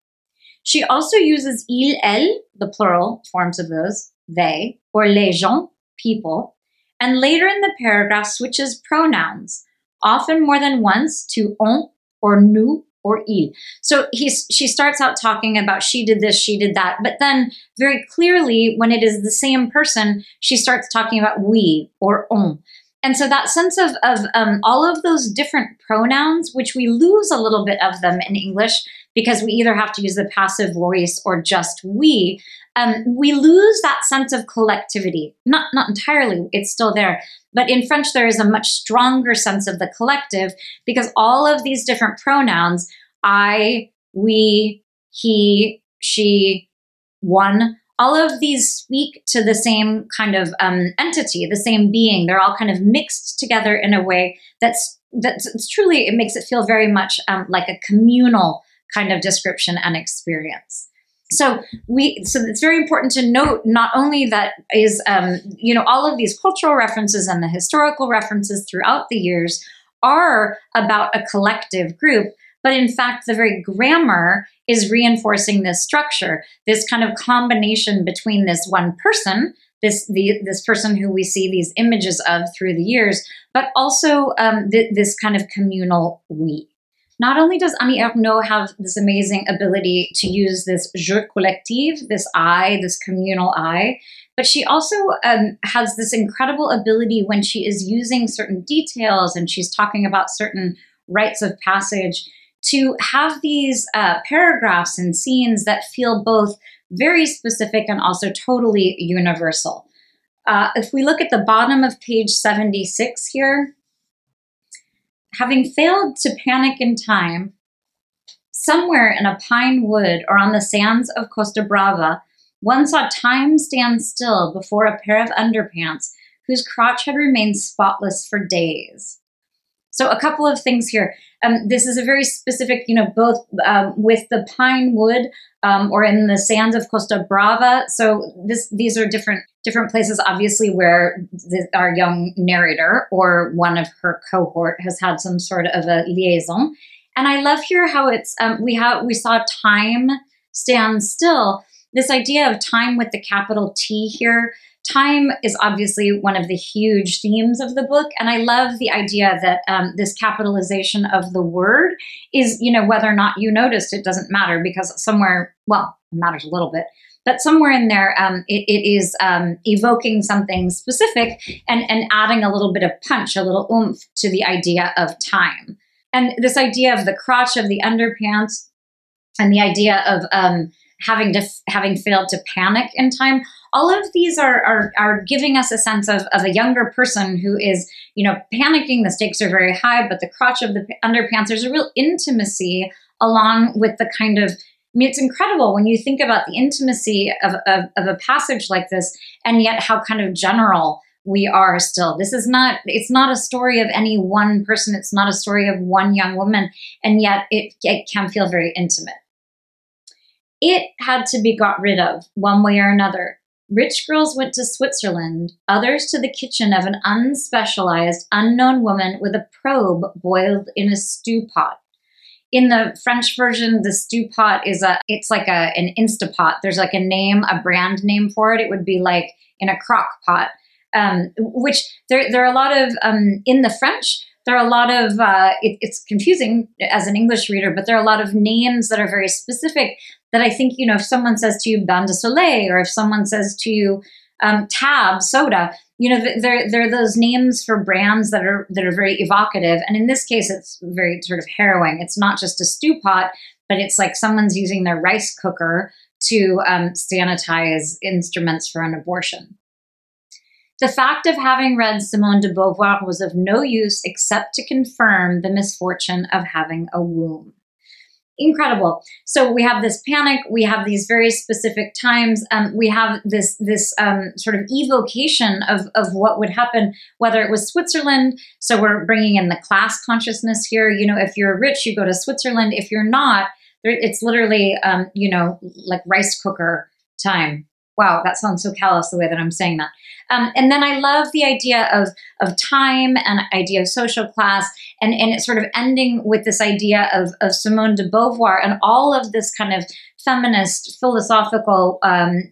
she also uses il, elle, the plural forms of those, they, or les gens, people, and later in the paragraph switches pronouns, often more than once to on or nous or il. So he's, she starts out talking about she did this, she did that, but then very clearly, when it is the same person, she starts talking about we or on. And so that sense of, of um, all of those different pronouns, which we lose a little bit of them in English, because we either have to use the passive voice or just we, um, we lose that sense of collectivity. Not not entirely, it's still there. But in French, there is a much stronger sense of the collective because all of these different pronouns, I, we, he, she, one, all of these speak to the same kind of um, entity, the same being. They're all kind of mixed together in a way that's that's truly it makes it feel very much um, like a communal kind of description and experience. So we, so it's very important to note not only that is, um, you know, all of these cultural references and the historical references throughout the years are about a collective group, but in fact, the very grammar is reinforcing this structure, this kind of combination between this one person, this the this person who we see these images of through the years, but also um, th- this kind of communal we. Not only does Annie Ernaux have this amazing ability to use this je collectif, this I, this communal I, but she also um, has this incredible ability when she is using certain details and she's talking about certain rites of passage to have these uh, paragraphs and scenes that feel both very specific and also totally universal. Uh, if we look at the bottom of page 76 here, having failed to panic in time, somewhere in a pine wood or on the sands of Costa Brava, one saw time stand still before a pair of underpants whose crotch had remained spotless for days. So, a couple of things here. Um, this is a very specific, you know, both um, with the pine wood um, or in the sands of Costa Brava. So, this these are different different places, obviously, where the, our young narrator or one of her cohort has had some sort of a liaison. And I love here how it's um, we have we saw time stand still. This idea of time with the capital T here time is obviously one of the huge themes of the book. And i love the idea that um, this capitalization of the word is you know whether or not you noticed it doesn't matter because somewhere well it matters a little bit but somewhere in there um, it, it is um, evoking something specific and, and adding a little bit of punch a little oomph to the idea of time and this idea of the crotch of the underpants and the idea of um, having to having failed to panic in time all of these are, are, are giving us a sense of, of a younger person who is, you know, panicking. The stakes are very high, but the crotch of the underpants, there's a real intimacy along with the kind of I mean, it's incredible when you think about the intimacy of, of, of, a passage like this, and yet how kind of general we are still. This is not, it's not a story of any one person. It's not a story of one young woman, and yet it, it can feel very intimate. It had to be got rid of one way or another. Rich girls went to Switzerland, others to the kitchen of an unspecialized, unknown woman with a probe boiled in a stew pot. In the French version, the stew pot is a it's like a an Instapot. There's like a name, a brand name for it. It would be like in a crock pot. Um, which there there are a lot of um, in the French there are a lot of uh, it, it's confusing as an english reader but there are a lot of names that are very specific that I think, you know, if someone says to you "Bain de Soleil or if someone says to you um, Tab soda, you know, there are those names for brands that are that are very evocative. And in this case, it's very sort of harrowing. It's not just a stew pot, but it's like someone's using their rice cooker to um, sanitize instruments for an abortion. The fact of having read Simone de Beauvoir was of no use except to confirm the misfortune of having a womb incredible. So we have this panic. We have these very specific times. Um, we have this this um, sort of evocation of of what would happen, whether it was Switzerland. So we're bringing in the class consciousness here. You know, if you're rich, you go to Switzerland. If you're not, it's literally um, you know like rice cooker time. Wow, that sounds so callous the way that I'm saying that. Um, and then I love the idea of of time and idea of social class, and and it's sort of ending with this idea of of Simone de Beauvoir and all of this kind of feminist philosophical um,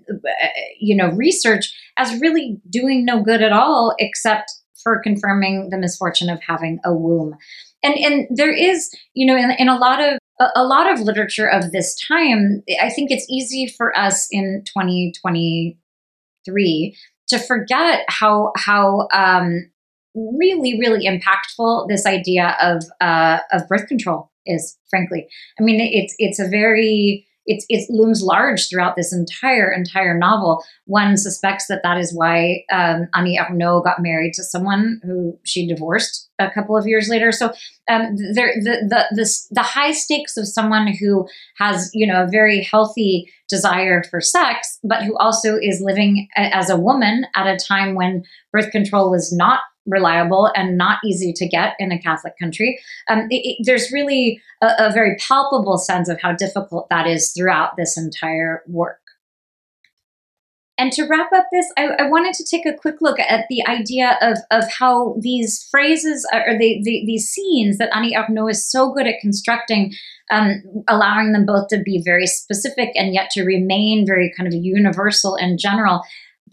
you know research as really doing no good at all except for confirming the misfortune of having a womb. And and there is you know in, in a lot of a, lot of literature of this time, I think it's easy for us in 2023 to forget how how um, really really impactful this idea of uh, of birth control is. Frankly, I mean it's it's a very it's, it looms large throughout this entire entire novel. One suspects that that is why um, Annie Ernaux got married to someone who she divorced a couple of years later. So um, there, the, the the the high stakes of someone who has you know a very healthy desire for sex, but who also is living as a woman at a time when birth control was not reliable and not easy to get in a Catholic country. Um, it, it, there's really a, a very palpable sense of how difficult that is throughout this entire work. And to wrap up this, I, I, wanted to take a quick look at the idea of, of how these phrases or the, the, these scenes that Annie Ernaux is so good at constructing, um, allowing them both to be very specific and yet to remain very kind of universal and general,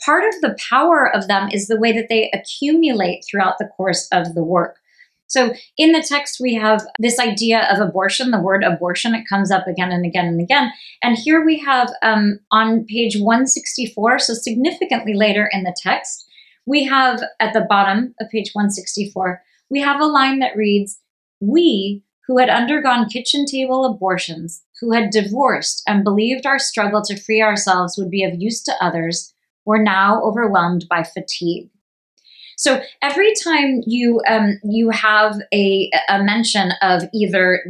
part of the power of them is the way that they accumulate throughout the course of the work. So in the text, we have this idea of abortion, the word abortion, it comes up again and again and again. And here we have um, on page 164, so significantly later in the text, we have at the bottom of page 164, we have a line that reads, We who had undergone kitchen table abortions, who had divorced and believed our struggle to free ourselves would be of use to others, were now overwhelmed by fatigue. So every time you um, you have a, a mention of either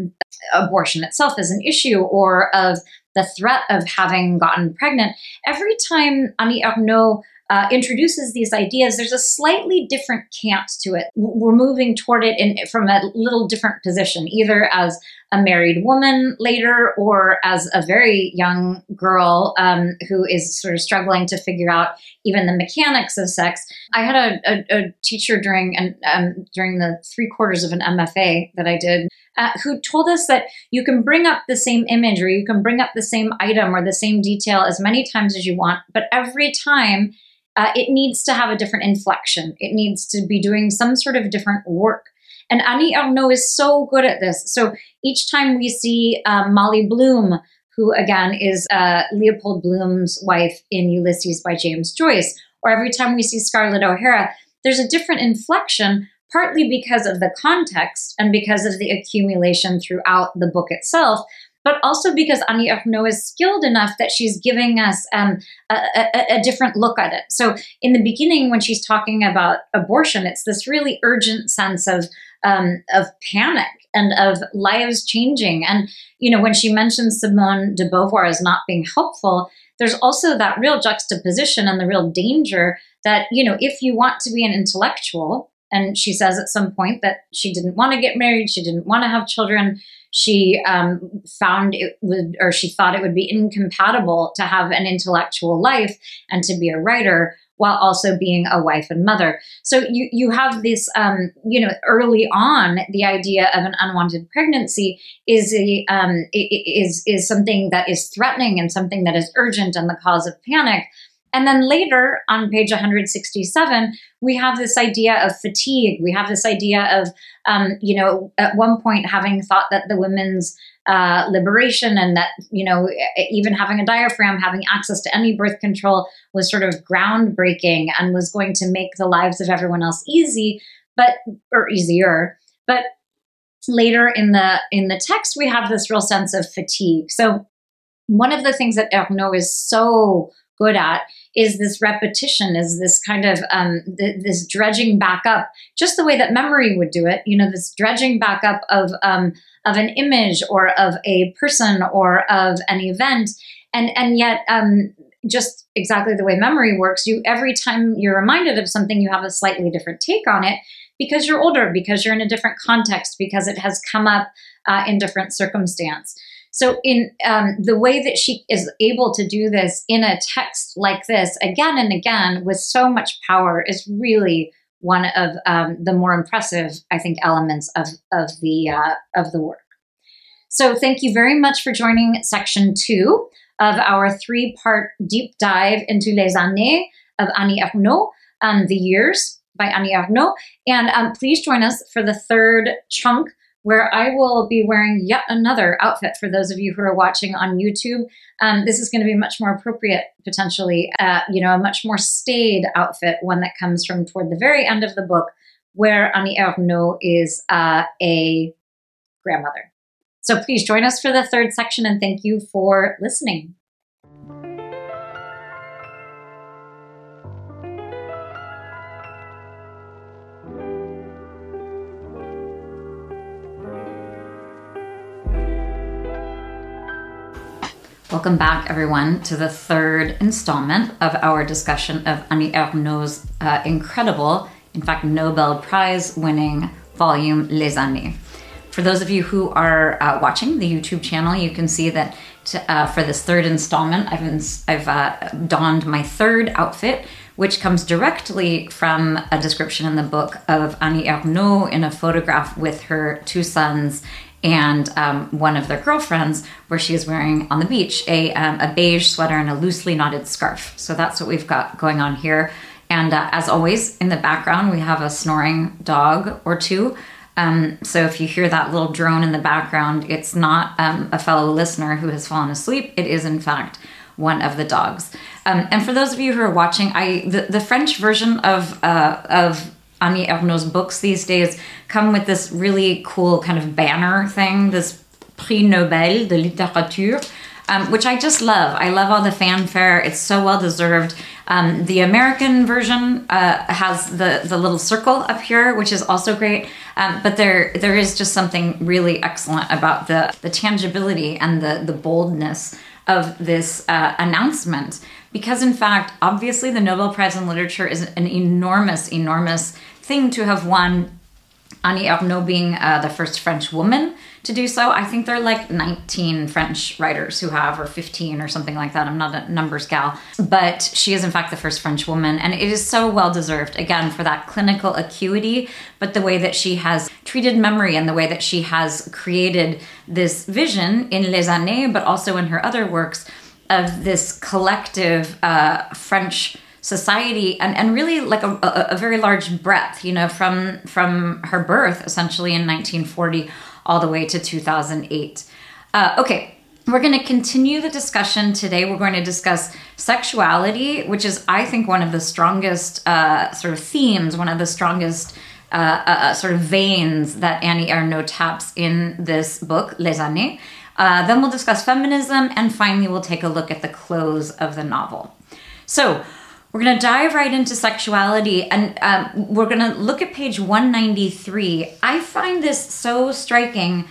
abortion itself as an issue or of the threat of having gotten pregnant, every time Annie Ernaux uh, introduces these ideas, there's a slightly different cant to it. We're moving toward it in, from a little different position, either as a married woman later or as a very young girl um, who is sort of struggling to figure out even the mechanics of sex. I had a, a, a teacher during an, um, during the three quarters of an MFA that I did uh, who told us that you can bring up the same image or you can bring up the same item or the same detail as many times as you want, but every time uh, it needs to have a different inflection. It needs to be doing some sort of different work. And Annie Ernaux is so good at this. So each time we see um, Molly Bloom, who again is uh, Leopold Bloom's wife in Ulysses by James Joyce, or every time we see Scarlett O'Hara, there's a different inflection, partly because of the context and because of the accumulation throughout the book itself, but also because Annie Ernaux is skilled enough that she's giving us um, a, a, a, different look at it. So in the beginning, when she's talking about abortion, it's this really urgent sense of um, of panic and of lives changing. And you know, when she mentions Simone de Beauvoir as not being helpful, there's also that real juxtaposition and the real danger that you know, if you want to be an intellectual, and she says at some point that she didn't want to get married, she didn't want to have children. She um, found it would, or she thought it would be incompatible to have an intellectual life and to be a writer while also being a wife and mother. So you you have this, um, you know, early on, the idea of an unwanted pregnancy is a um, is is something that is threatening and something that is urgent and the cause of panic. And then later on page 167, we have this idea of fatigue. We have this idea of, um, you know, at one point having thought that the women's uh, liberation and that, you know, even having a diaphragm, having access to any birth control was sort of groundbreaking and was going to make the lives of everyone else easy, but, or easier. But later in the in the text we have this real sense of fatigue so one of the things that Ernaux is so good at is this repetition, is this kind of um, th- this dredging back up, just the way that memory would do it. You know, this dredging back up of um, of an image or of a person or of an event, and and yet um, just exactly the way memory works. You every time you're reminded of something, you have a slightly different take on it because you're older, because you're in a different context, because it has come up uh, in different circumstance. So, in um, the way that she is able to do this in a text like this again and again with so much power is really one of um, the more impressive, I think, elements of of the uh, of the work. So, thank you very much for joining section two of our three part deep dive into Les Années of Annie Ernaux, um, the years by Annie Ernaux, and um, please join us for the third chunk where I will be wearing yet another outfit for those of you who are watching on YouTube. Um, this is going to be much more appropriate, potentially, uh, you know, a much more staid outfit, one that comes from toward the very end of the book, where Annie Ernaux is uh, a grandmother. So please join us for the third section and thank you for listening. Welcome back, everyone, to the third installment of our discussion of Annie Ernaux's uh, incredible, in fact, Nobel Prize winning volume Les Années. For those of you who are uh, watching the YouTube channel, you can see that uh, for this third installment, I've, I've uh, donned my third outfit, which comes directly from a description in the book of Annie Ernaux in a photograph with her two sons and um, one of their girlfriends, where she is wearing on the beach a, um, a beige sweater and a loosely knotted scarf. So that's what we've got going on here. And uh, as always, in the background, we have a snoring dog or two. Um, so if you hear that little drone in the background, it's not um, a fellow listener who has fallen asleep. It is, in fact, one of the dogs. Um, and for those of you who are watching, I the, the French version of uh, of Annie Ernaux's books these days come with this really cool kind of banner thing, this Prix Nobel de littérature, um, which I just love. I love all the fanfare. It's so well deserved. Um, the American version uh, has the the little circle up here, which is also great. Um, but there there is just something really excellent about the the tangibility and the the boldness of this uh, announcement. Because in fact, obviously, the Nobel Prize in Literature is an enormous, enormous thing to have won Annie Ernaux being uh, the first French woman to do so. I think there are like 19 French writers who have, or 15 or something like that. I'm not a numbers gal. But she is, in fact, the first French woman. And it is so well deserved, again, for that clinical acuity, but the way that she has treated memory and the way that she has created this vision in Les Années, but also in her other works of this collective uh, French society and, and really like a, a, a, very large breadth you know from from her birth essentially in 1940 all the way to 2008 uh, okay we're going to continue the discussion today. We're going to discuss sexuality which is i think one of the strongest uh, sort of themes one of the strongest uh, uh, uh sort of veins that annie ernaux taps in this book les années uh, then we'll discuss feminism and finally we'll take a look at the close of the novel so we're going to dive right into sexuality and um, we're going to look at page 193. I find this so striking,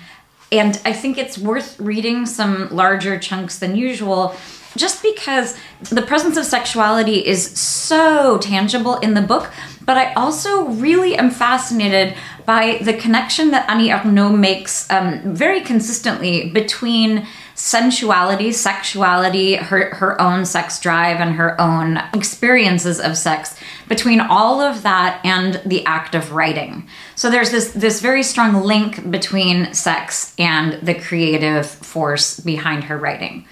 and I think it's worth reading some larger chunks than usual just because the presence of sexuality is so tangible in the book. But I also really am fascinated by the connection that Annie Ernaux makes um, very consistently between sensuality, sexuality, her, her own sex drive, and her own experiences of sex, between all of that and the act of writing. So there's this, this very strong link between sex and the creative force behind her writing.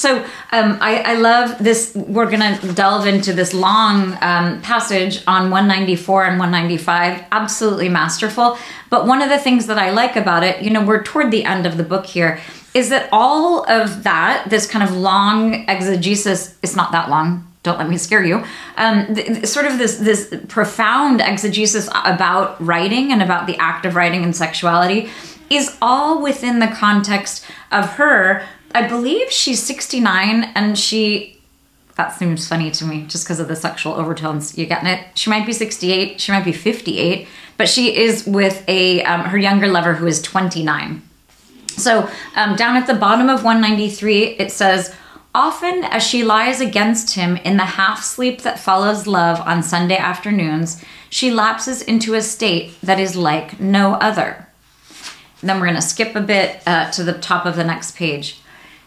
So um, I, I, love this. We're going to delve into this long um, passage on 194 and 195. Absolutely masterful. But one of the things that I like about it, you know, we're toward the end of the book here, is that all of that, this kind of long exegesis, it's not that long, don't let me scare you um, th- sort of this this profound exegesis about writing and about the act of writing and sexuality is all within the context of her i believe she's 69 and she that seems funny to me just because of the sexual overtones you getting it she might be 68 she might be 58 but she is with a um, her younger lover who is 29 so um, down at the bottom of 193, it says, Often as she lies against him in the half sleep that follows love on Sunday afternoons, she lapses into a state that is like no other. Then we're going to skip a bit uh, to the top of the next page.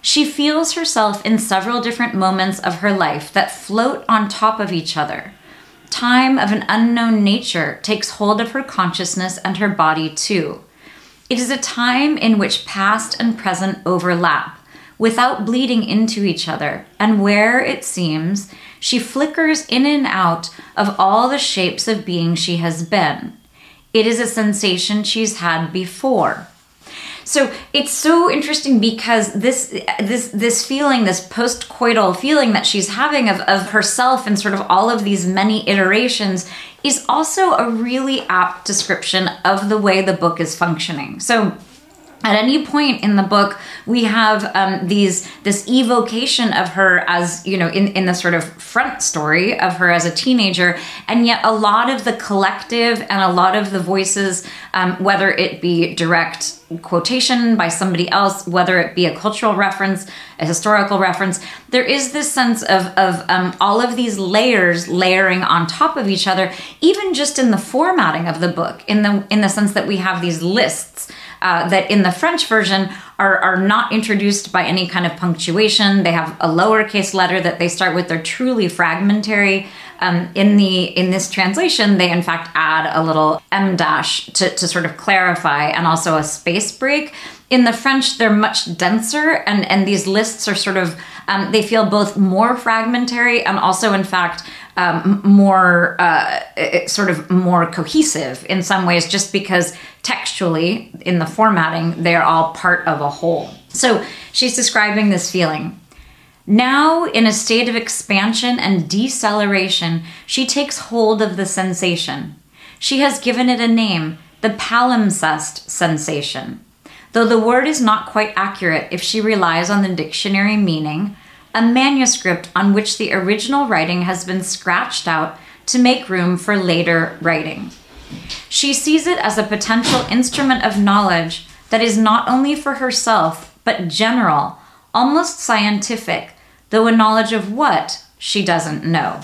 She feels herself in several different moments of her life that float on top of each other. Time of an unknown nature takes hold of her consciousness and her body too. It is a time in which past and present overlap without bleeding into each other, and where, it seems, she flickers in and out of all the shapes of being she has been. It is a sensation she's had before. So it's so interesting because this this this feeling, this post-coital feeling that she's having of, of herself and sort of all of these many iterations is also a really apt description of the way the book is functioning. So at any point in the book we have um, these this evocation of her as you know in, in the sort of front story of her as a teenager and yet a lot of the collective and a lot of the voices um, whether it be direct quotation by somebody else whether it be a cultural reference a historical reference there is this sense of, of um, all of these layers layering on top of each other even just in the formatting of the book in the in the sense that we have these lists uh, that in the French version are, are not introduced by any kind of punctuation. They have a lowercase letter that they start with. They're truly fragmentary. Um, in the in this translation, they in fact add a little em dash to, to sort of clarify, and also a space break. In the French, they're much denser, and and these lists are sort of um, they feel both more fragmentary and also, in fact, um, more uh, sort of more cohesive in some ways, just because textually in the formatting they're all part of a whole. So she's describing this feeling. Now, in a state of expansion and deceleration, she takes hold of the sensation. She has given it a name, the palimpsest sensation. Though the word is not quite accurate if she relies on the dictionary meaning, a manuscript on which the original writing has been scratched out to make room for later writing. She sees it as a potential instrument of knowledge that is not only for herself, but general, almost scientific, though a knowledge of what she doesn't know.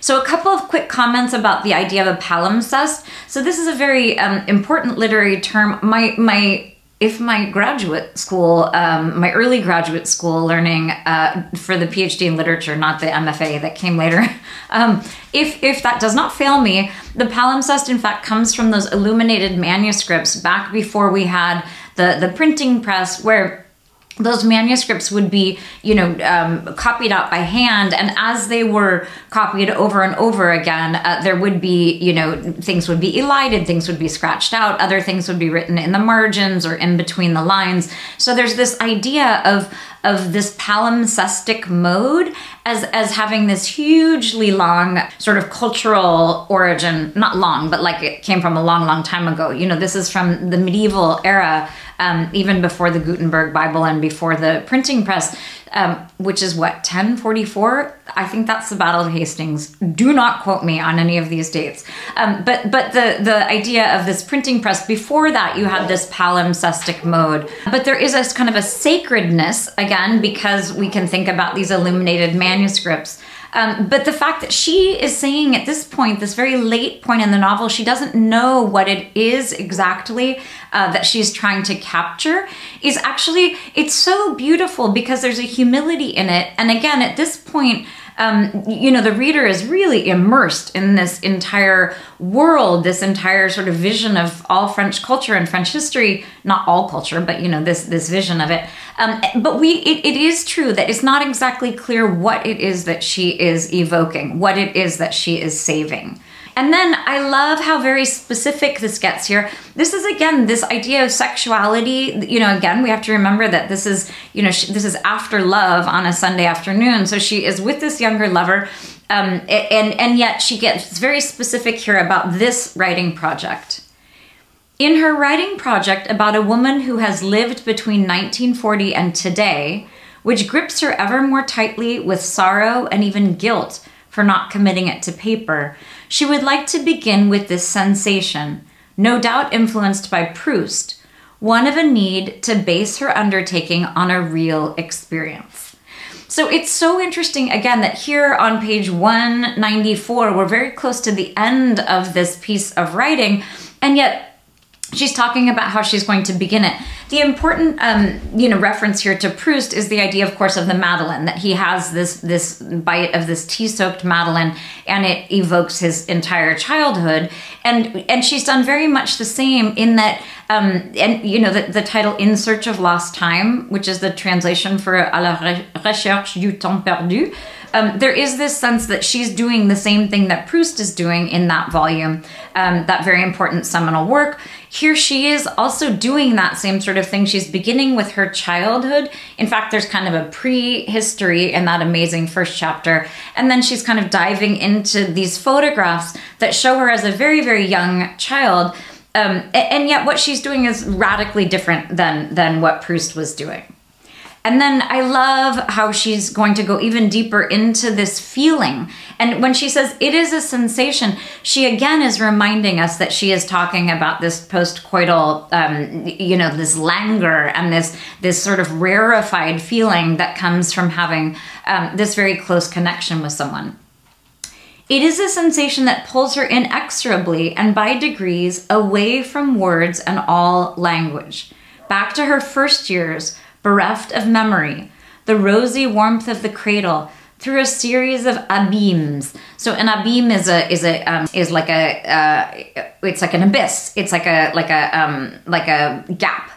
So, a couple of quick comments about the idea of a palimpsest. So, this is a very um, important literary term. My my if my graduate school, um, my early graduate school learning uh, for the PhD in literature, not the MFA that came later, um, if if that does not fail me, the palimpsest in fact comes from those illuminated manuscripts back before we had the the printing press, where those manuscripts would be you know um, copied out by hand and as they were copied over and over again uh, there would be you know things would be elided things would be scratched out other things would be written in the margins or in between the lines. So there's this idea of of this palimpsestic mode as as having this hugely long sort of cultural origin not long but like it came from a long long time ago. You know this is from the medieval era um, even before the Gutenberg Bible and before the printing press, um, which is what 1044. I think that's the Battle of Hastings. Do not quote me on any of these dates. Um, but but the the idea of this printing press before that, you had this palimpsestic mode. But there is a kind of a sacredness again because we can think about these illuminated manuscripts. Um, but the fact that she is saying at this point, this very late point in the novel, she doesn't know what it is exactly uh, that she's trying to capture is actually, it's so beautiful because there's a humility in it. And again, at this point, um, you know, the reader is really immersed in this entire world, this entire sort of vision of all French culture and French history. Not all culture, but you know, this this vision of it. Um, but we, it, it is true that it's not exactly clear what it is that she is evoking, what it is that she is saving. And then I love how very specific this gets here. This is again this idea of sexuality. You know, again, we have to remember that this is, you know, this is after love on a Sunday afternoon. So she is with this younger lover. Um, and and yet she gets very specific here about this writing project. In her writing project about a woman who has lived between 1940 and today, which grips her ever more tightly with sorrow and even guilt for not committing it to paper, she would like to begin with this sensation, no doubt influenced by Proust, one of a need to base her undertaking on a real experience. So it's so interesting again that here on page 194, we're very close to the end of this piece of writing, and yet she's talking about how she's going to begin it. The important, um, you know, reference here to Proust is the idea, of course, of the Madeleine. That he has this this bite of this tea-soaked Madeleine, and it evokes his entire childhood. And and she's done very much the same in that, um, and you know, the, the title "In Search of Lost Time," which is the translation for "À la recherche du temps perdu." Um, there is this sense that she's doing the same thing that Proust is doing in that volume, um, that very important seminal work. Here she is also doing that same sort of thing. She's beginning with her childhood. In fact, there's kind of a prehistory in that amazing first chapter. And then she's kind of diving into these photographs that show her as a very, very young child. Um, and yet, what she's doing is radically different than, than what Proust was doing. And then I love how she's going to go even deeper into this feeling. And when she says it is a sensation, she again is reminding us that she is talking about this postcoital, um, you know, this languor and this this sort of rarefied feeling that comes from having um, this very close connection with someone. It is a sensation that pulls her inexorably and by degrees away from words and all language, back to her first years bereft of memory, the rosy warmth of the cradle, through a series of abîmes. So an abîme is a is a um, is like a uh, it's like an abyss. It's like a like a um, like a gap.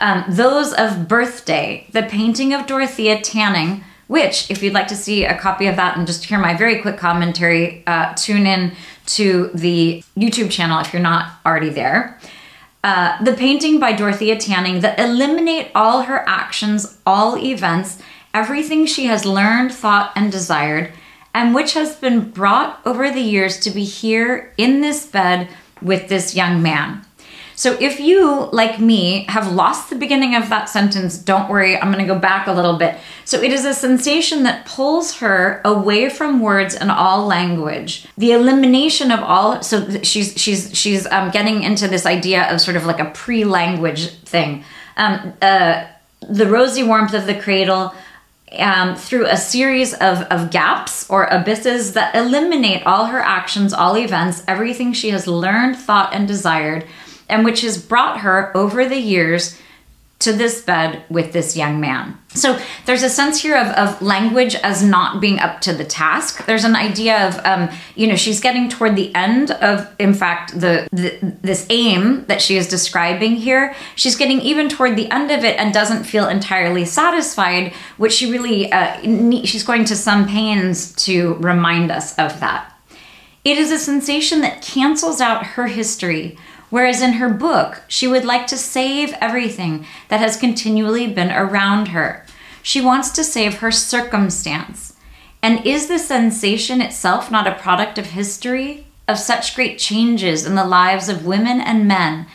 Um, those of Birthday, the painting of Dorothea Tanning, which, if you'd like to see a copy of that and just hear my very quick commentary, uh, tune in to the YouTube channel if you're not already there. Uh, the painting by Dorothea Tanning that eliminate all her actions, all events, everything she has learned, thought, and desired, and which has been brought over the years to be here in this bed with this young man. So if you, like me, have lost the beginning of that sentence, don't worry, I'm going to go back a little bit. So it is a sensation that pulls her away from words and all language. The elimination of all so she's she's she's um, getting into this idea of sort of like a pre-language thing. Um, uh, the rosy warmth of the cradle, um, through a series of, of gaps or abysses that eliminate all her actions, all events, everything she has learned, thought, and desired, and which has brought her over the years to this bed with this young man. So there's a sense here of, of language as not being up to the task. There's an idea of, um, you know, she's getting toward the end of, in fact, the, the this aim that she is describing here. She's getting even toward the end of it and doesn't feel entirely satisfied, which she really, uh, she's going to some pains to remind us of that. It is a sensation that cancels out her history Whereas in her book, she would like to save everything that has continually been around her. She wants to save her circumstance. And is the sensation itself not a product of history, of such great changes in the lives of women and men,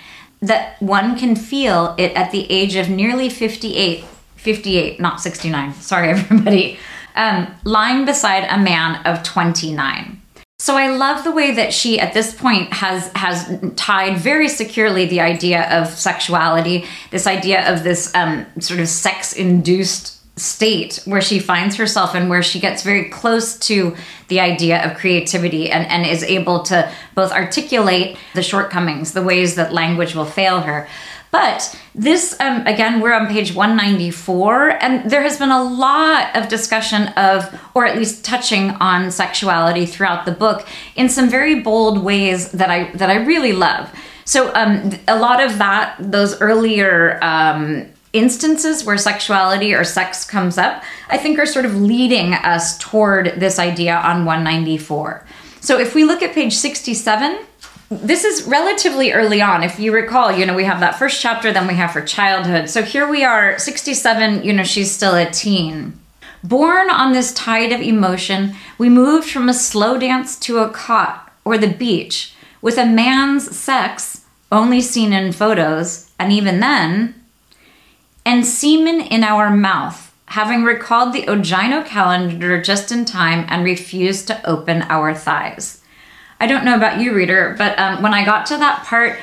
that one can feel it at the age of nearly 58, 58, not 69, sorry everybody, um, lying beside a man of 29? So I love the way that she at this point has has tied very securely the idea of sexuality, this idea of this um, sort of sex induced state where she finds herself and where she gets very close to the idea of creativity and, and is able to both articulate the shortcomings, the ways that language will fail her, but this, um, again, we're on page 194, and there has been a lot of discussion of, or at least touching on sexuality throughout the book in some very bold ways that I that I really love. So um, a lot of that, those earlier um, instances where sexuality or sex comes up, I think are sort of leading us toward this idea on 194. So if we look at page 67 this is relatively early on. If you recall, you know, we have that first chapter, then we have her childhood. So here we are, 67, you know, she's still a teen. Born on this tide of emotion, we moved from a slow dance to a cot or the beach with a man's sex only seen in photos, and even then, and semen in our mouth, having recalled the Ogino calendar just in time and refused to open our thighs. I don't know about you, reader, but um, when I got to that part,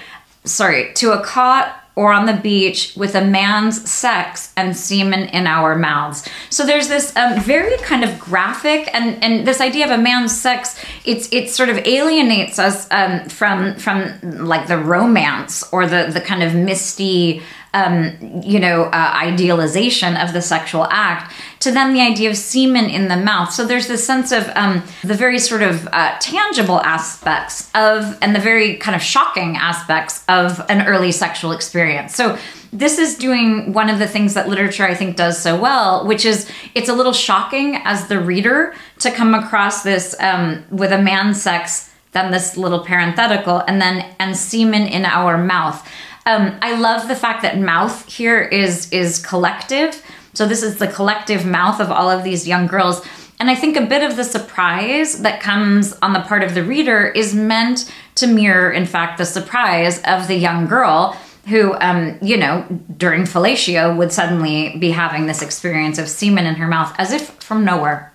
sorry, to a cot or on the beach with a man's sex and semen in our mouths. So there's this um, very kind of graphic and and this idea of a man's sex. It's it sort of alienates us um, from from like the romance or the the kind of misty um, you know, uh, idealization of the sexual act to then the idea of semen in the mouth. So there's this sense of um, the very sort of uh, tangible aspects of, and the very kind of shocking aspects of an early sexual experience. So this is doing one of the things that literature I think does so well, which is it's a little shocking as the reader to come across this um, with a man's sex, then this little parenthetical, and then and semen in our mouth. Um, I love the fact that mouth here is is collective. So this is the collective mouth of all of these young girls. And I think a bit of the surprise that comes on the part of the reader is meant to mirror, in fact, the surprise of the young girl who, um, you know, during fellatio would suddenly be having this experience of semen in her mouth as if from nowhere.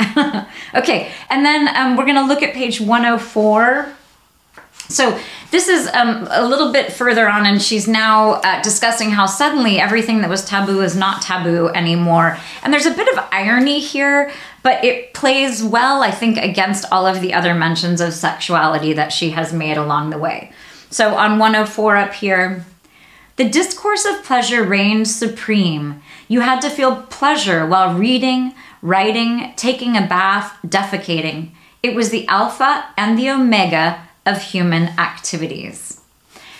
okay, and then um, we're going to look at page 104 so this is um, a little bit further on, and she's now uh, discussing how suddenly everything that was taboo is not taboo anymore. And there's a bit of irony here, but it plays well, I think, against all of the other mentions of sexuality that she has made along the way. So on 104 up here, the discourse of pleasure reigned supreme. You had to feel pleasure while reading, writing, taking a bath, defecating. It was the alpha and the omega of human activities.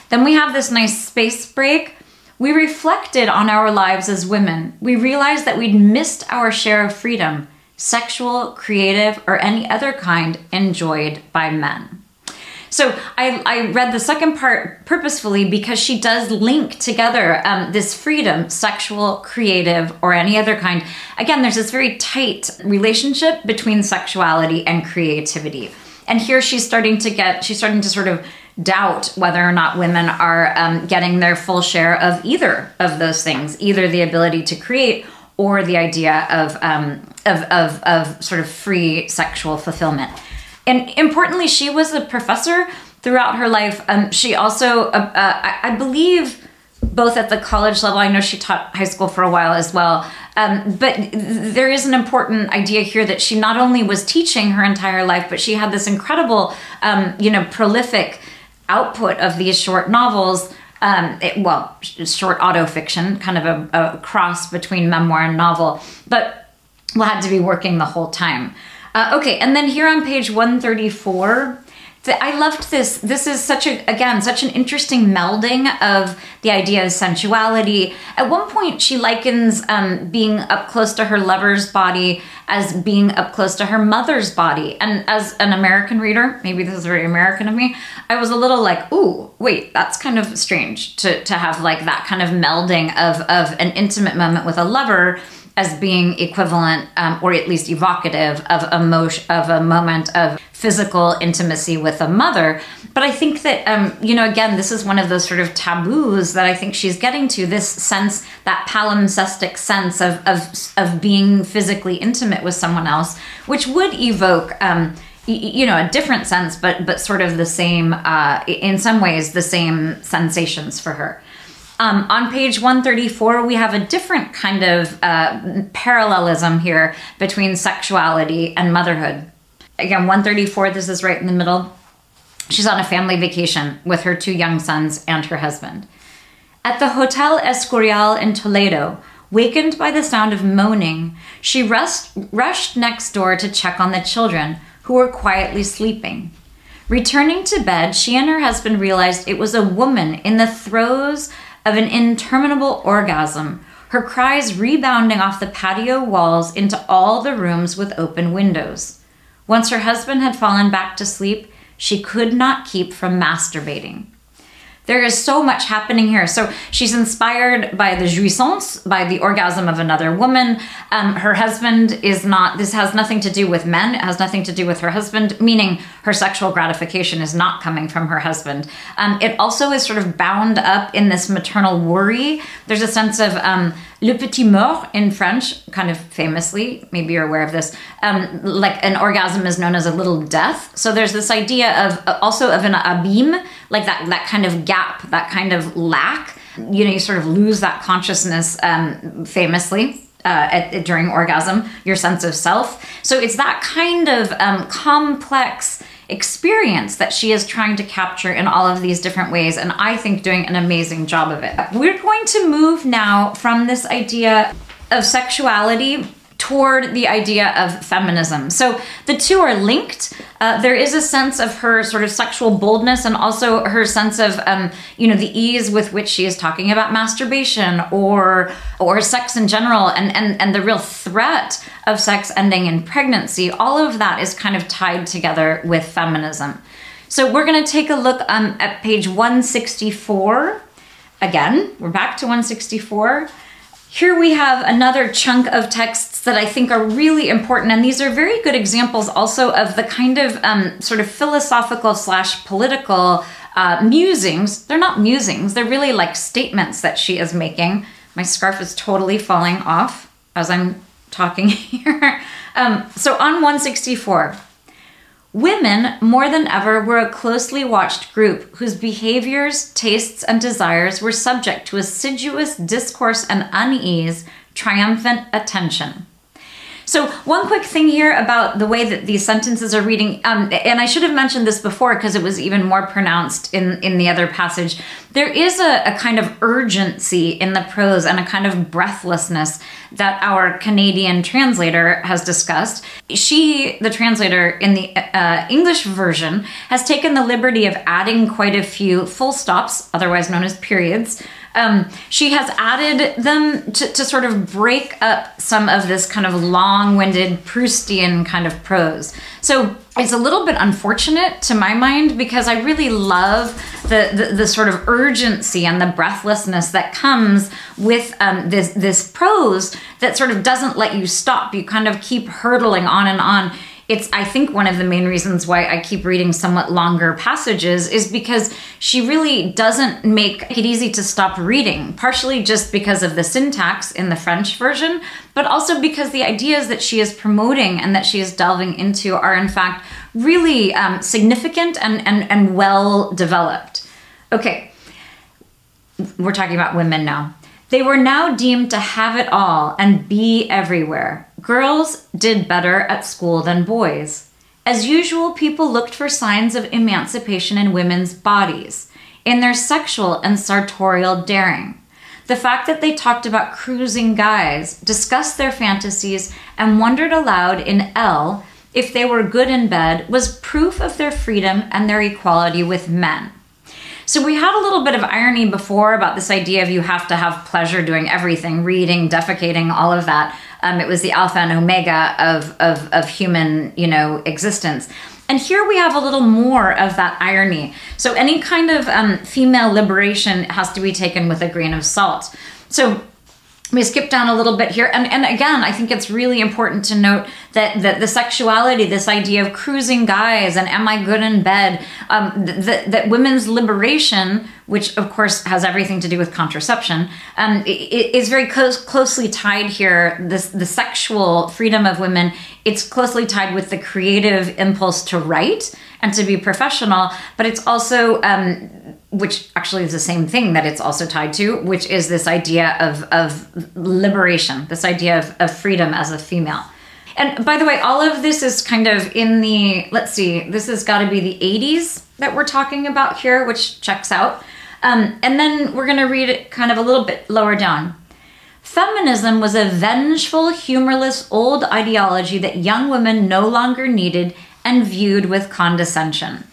Then we have this nice space break. We reflected on our lives as women. We realized that we'd missed our share of freedom, sexual, creative, or any other kind enjoyed by men. So I, I read the second part purposefully because she does link together um, this freedom, sexual, creative, or any other kind. Again, there's this very tight relationship between sexuality and creativity. And here she's starting to get, she's starting to sort of doubt whether or not women are um, getting their full share of either of those things, either the ability to create or the idea of, um, of, of, of sort of free sexual fulfillment. And importantly, she was a professor throughout her life. Um, she also, uh, uh, I, I believe, both at the college level. I know she taught high school for a while as well. Um, but there is an important idea here that she not only was teaching her entire life, but she had this incredible, um, you know, prolific output of these short novels. Um, it, well, short auto fiction, kind of a, a cross between memoir and novel, but had to be working the whole time. Uh, okay, and then here on page 134, I loved this. This is such a, again, such an interesting melding of the idea of sensuality. At one point, she likens um, being up close to her lover's body as being up close to her mother's body. And as an American reader, maybe this is very American of me, I was a little like, ooh, wait, that's kind of strange to, to have like that kind of melding of, of an intimate moment with a lover as being equivalent um, or at least evocative of of a moment of physical intimacy with a mother. But i think that um, you know again this is one of those sort of taboos that i think she's getting to this sense that palimpsestic sense of, of, of being physically intimate with someone else which would evoke um, you know a different sense but but sort of the same uh, in some ways the same sensations for her um, on page 134, we have a different kind of uh, parallelism here between sexuality and motherhood. Again, 134, this is right in the middle. She's on a family vacation with her two young sons and her husband. At the Hotel Escorial in Toledo, wakened by the sound of moaning, she rust, rushed next door to check on the children, who were quietly sleeping. Returning to bed, she and her husband realized it was a woman in the throes of an interminable orgasm, her cries rebounding off the patio walls into all the rooms with open windows. Once her husband had fallen back to sleep, she could not keep from masturbating. There is so much happening here. So she's inspired by the jouissance, by the orgasm of another woman. Um, her husband is not, this has nothing to do with men. It has nothing to do with her husband, meaning her sexual gratification is not coming from her husband. Um, it also is sort of bound up in this maternal worry. There's a sense of, um, Le Petit Mort in French, kind of famously, maybe you're aware of this, um, like an orgasm is known as a little death. So there's this idea of uh, also of an abîme, like that, that kind of gap, that kind of lack. You know, you sort of lose that consciousness um, famously. Uh, at, during orgasm, your sense of self. So it's that kind of um, complex experience that she is trying to capture in all of these different ways, and I think doing an amazing job of it. We're going to move now from this idea of sexuality toward the idea of feminism. So the two are linked. Uh, there is a sense of her sort of sexual boldness and also her sense of, um, you know, the ease with which she is talking about masturbation or or sex in general, and and and the real threat of sex ending in pregnancy. All of that is kind of tied together with feminism. So we're going to take a look um, at page 164. Again, we're back to 164. Here we have another chunk of texts that I think are really important, and these are very good examples also of the kind of um, sort of philosophical slash political uh, musings. They're not musings, they're really like statements that she is making. My scarf is totally falling off as I'm talking here. um, so on 164, Women, more than ever, were a closely watched group whose behaviors, tastes, and desires were subject to assiduous discourse and unease, triumphant attention. So, one quick thing here about the way that these sentences are reading, um, and I should have mentioned this before because it was even more pronounced in, in the other passage. There is a, a kind of urgency in the prose and a kind of breathlessness that our Canadian translator has discussed. She, the translator in the uh, English version, has taken the liberty of adding quite a few full stops, otherwise known as periods um, she has added them to, to sort of break up some of this kind of long winded Proustian kind of prose. So it's a little bit unfortunate to my mind because I really love the, the, the sort of urgency and the breathlessness that comes with um, this this prose that sort of doesn't let you stop. You kind of keep hurtling on and on it's i think one of the main reasons why i keep reading somewhat longer passages is because she really doesn't make it easy to stop reading partially just because of the syntax in the french version but also because the ideas that she is promoting and that she is delving into are in fact really um, significant and, and, and well developed. Okay. We're talking about women now. They were now deemed to have it all and be everywhere. Girls did better at school than boys. As usual, people looked for signs of emancipation in women's bodies. in their sexual and sartorial daring. The fact that they talked about cruising guys, discussed their fantasies, and wondered aloud in Elle if they were good in bed was proof of their freedom and their equality with men. So we had a little bit of irony before about this idea of you have to have pleasure doing everything, reading, defecating, all of that. Um, it was the alpha and omega of, of, of human, you know, existence. And here we have a little more of that irony. So any kind of um, female liberation has to be taken with a grain of salt. So we skip down a little bit here. And, and again i think it's really important to note that, that the sexuality this idea of cruising guys and am i good in bed um, that, that women's liberation which of course has everything to do with contraception um, is very close, closely tied here this the sexual freedom of women. It's closely tied with the creative impulse to write and to be professional but it's also um, which actually is the same thing that it's also tied to, which is this idea of, of liberation, this idea of, of freedom as a female. And by the way, all of this is kind of in the, let's see, this has got to be the 80s that we're talking about here, which checks out. Um, and then we're going to read it kind of a little bit lower down. Feminism was a vengeful, humorless old ideology that young women no longer needed and viewed with condescension.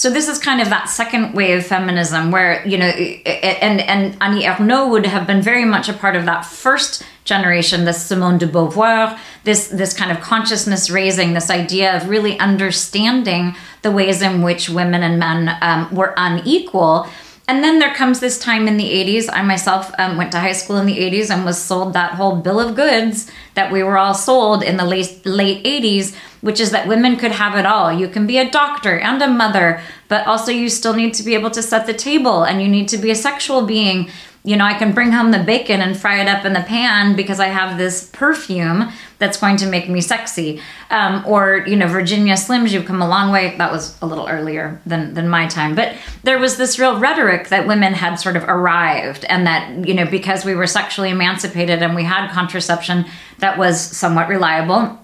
So this is kind of that second wave of feminism where, you know, and, and Annie Ernaux would have been very much a part of that first generation, this Simone de Beauvoir, this, this kind of consciousness raising, this idea of really understanding the ways in which women and men um, were unequal and then there comes this time in the 80s. I myself um, went to high school in the 80s and was sold that whole bill of goods that we were all sold in the late, late 80s, which is that women could have it all. You can be a doctor and a mother, but also you still need to be able to set the table and you need to be a sexual being you know, I can bring home the bacon and fry it up in the pan because I have this perfume that's going to make me sexy. Um, or, you know, Virginia Slims, you've come a long way. That was a little earlier than, than my time. But there was this real rhetoric that women had sort of arrived and that, you know, because we were sexually emancipated and we had contraception that was somewhat reliable.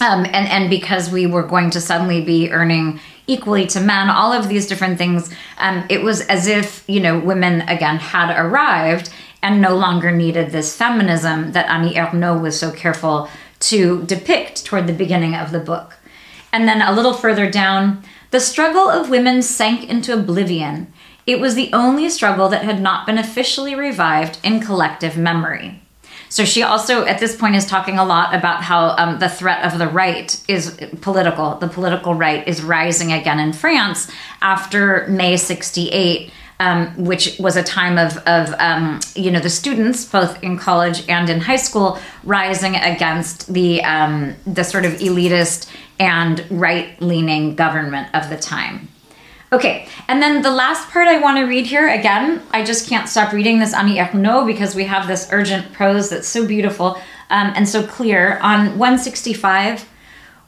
Um, and, and because we were going to suddenly be earning equally to men, all of these different things. Um, it was as if, you know, women again had arrived and no longer needed this feminism that Annie Ernaux was so careful to depict toward the beginning of the book. And then a little further down, the struggle of women sank into oblivion. It was the only struggle that had not been officially revived in collective memory. So she also, at this point, is talking a lot about how um, the threat of the right is political. The political right is rising again in France after May 68. Um, which was a time of, of um, you know the students both in college and in high school rising against the um, the sort of elitist and right leaning government of the time. Okay, and then the last part I want to read here again, I just can't stop reading this Annie Ernaux because we have this urgent prose that's so beautiful um, and so clear. On 165,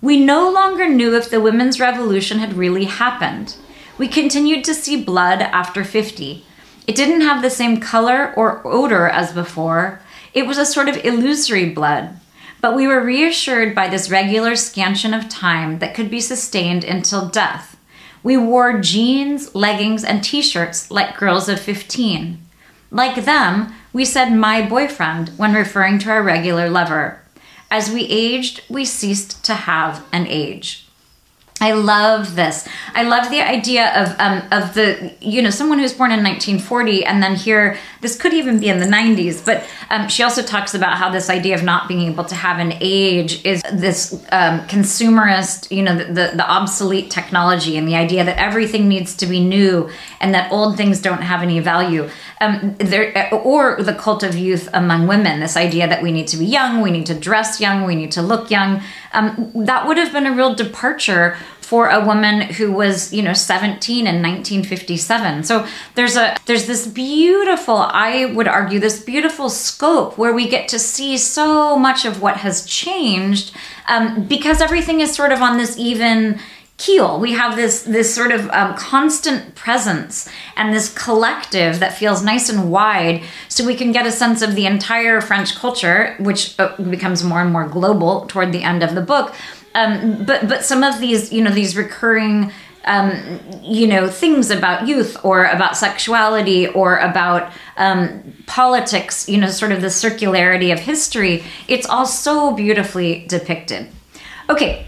we no longer knew if the women's revolution had really happened. We continued to see blood after 50. It didn't have the same color or odor as before. It was a sort of illusory blood. But we were reassured by this regular scansion of time that could be sustained until death we wore jeans, leggings, and t shirts like girls of 15. Like them, we said my boyfriend when referring to our regular lover. As we aged, we ceased to have an age. I love this. I love the idea of um, of the you know someone who's born in 1940 and then here this could even be in the 90s. But um, she also talks about how this idea of not being able to have an age is this um, consumerist, you know, the, the, the obsolete technology and the idea that everything needs to be new and that old things don't have any value. Um, there or the cult of youth among women. This idea that we need to be young, we need to dress young, we need to look young. Um, that would have been a real departure for a woman who was, you know, 17 in 1957. So there's a there's this beautiful, I would argue, this beautiful scope where we get to see so much of what has changed um, because everything is sort of on this even We have this this sort of um, constant presence and this collective that feels nice and wide, so we can get a sense of the entire French culture, which uh, becomes more and more global toward the end of the book um, but but some of these you know these recurring um, you know, things about youth or about sexuality or about um, politics, you know, sort of the circularity of history. It's all so beautifully depicted. Okay,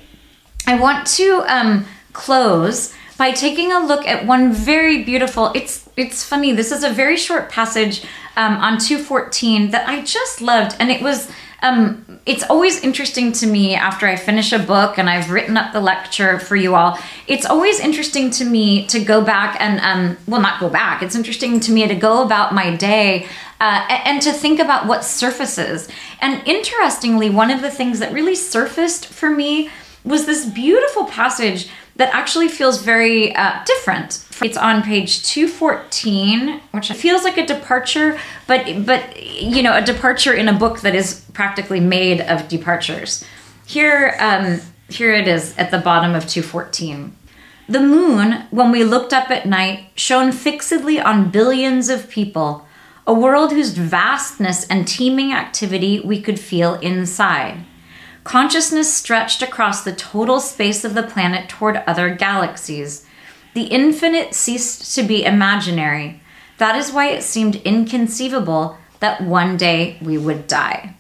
I want to um, close by taking a look at one very beautiful. It's it's funny. This is a very short passage um, on two fourteen that I just loved, and it was um, it's always interesting to me after I finish a book and I've written up the lecture for you all. It's always interesting to me to go back and, um, well, not go back. It's interesting to me to go about my day uh, and to think about what surfaces. And interestingly, one of the things that really surfaced for me was this beautiful passage that actually feels very uh, different. It's on page 214, which feels like a departure, but but you know, a departure in a book that is practically made of departures. Here, um, here it is at the bottom of 214. The moon, when we looked up at night, shone fixedly on billions of people, a world whose vastness and teeming activity we could feel inside. Consciousness stretched across the total space of the planet toward other galaxies. The infinite ceased to be imaginary. That is why it seemed inconceivable that one day we would die.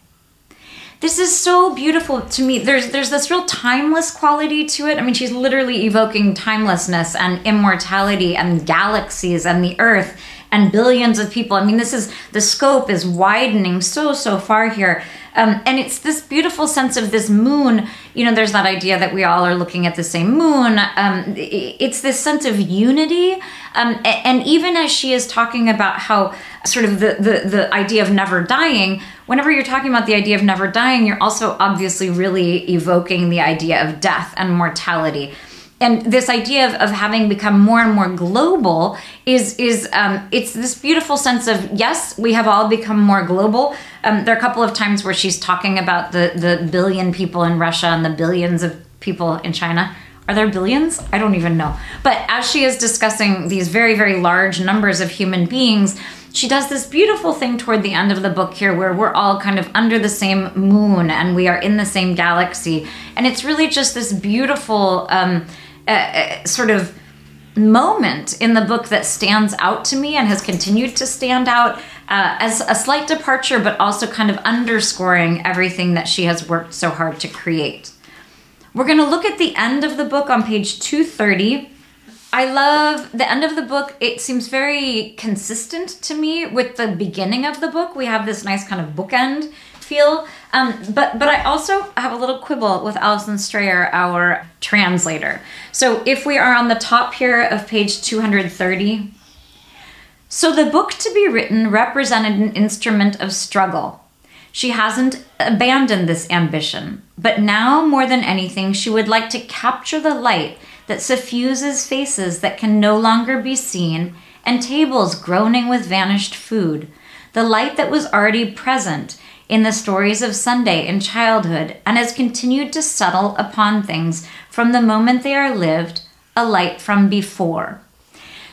This is so beautiful to me. There's there's this real timeless quality to it. I mean, she's literally evoking timelessness and immortality and galaxies and the earth and billions of people. I mean, this is the scope is widening so so far here. Um, and it's this beautiful sense of this moon. You know, there's that idea that we all are looking at the same moon. Um, it's this sense of unity. Um, and even as she is talking about how sort of the, the, the idea of never dying, whenever you're talking about the idea of never dying, you're also obviously really evoking the idea of death and mortality and this idea of, of having become more and more global is is um, it's this beautiful sense of yes we have all become more global. Um, there are a couple of times where she's talking about the the billion people in russia and the billions of people in china. Are there billions? I don't even know. But as she is discussing these very very large numbers of human beings she does this beautiful thing toward the end of the book here where we're all kind of under the same moon and we are in the same galaxy. And it's really just this beautiful um, uh, sort of moment in the book that stands out to me and has continued to stand out uh, as a slight departure, but also kind of underscoring everything that she has worked so hard to create. We're going to look at the end of the book on page 230. I love the end of the book. It seems very consistent to me with the beginning of the book. We have this nice kind of bookend feel. Um, but but I also have a little quibble with Alison Strayer, our translator. So if we are on the top here of page 230, so the book to be written represented an instrument of struggle. She hasn't abandoned this ambition, but now more than anything, she would like to capture the light that suffuses faces that can no longer be seen and tables groaning with vanished food. The light that was already present in the stories of Sunday in childhood and has continued to settle upon things from the moment they are lived, a light from before.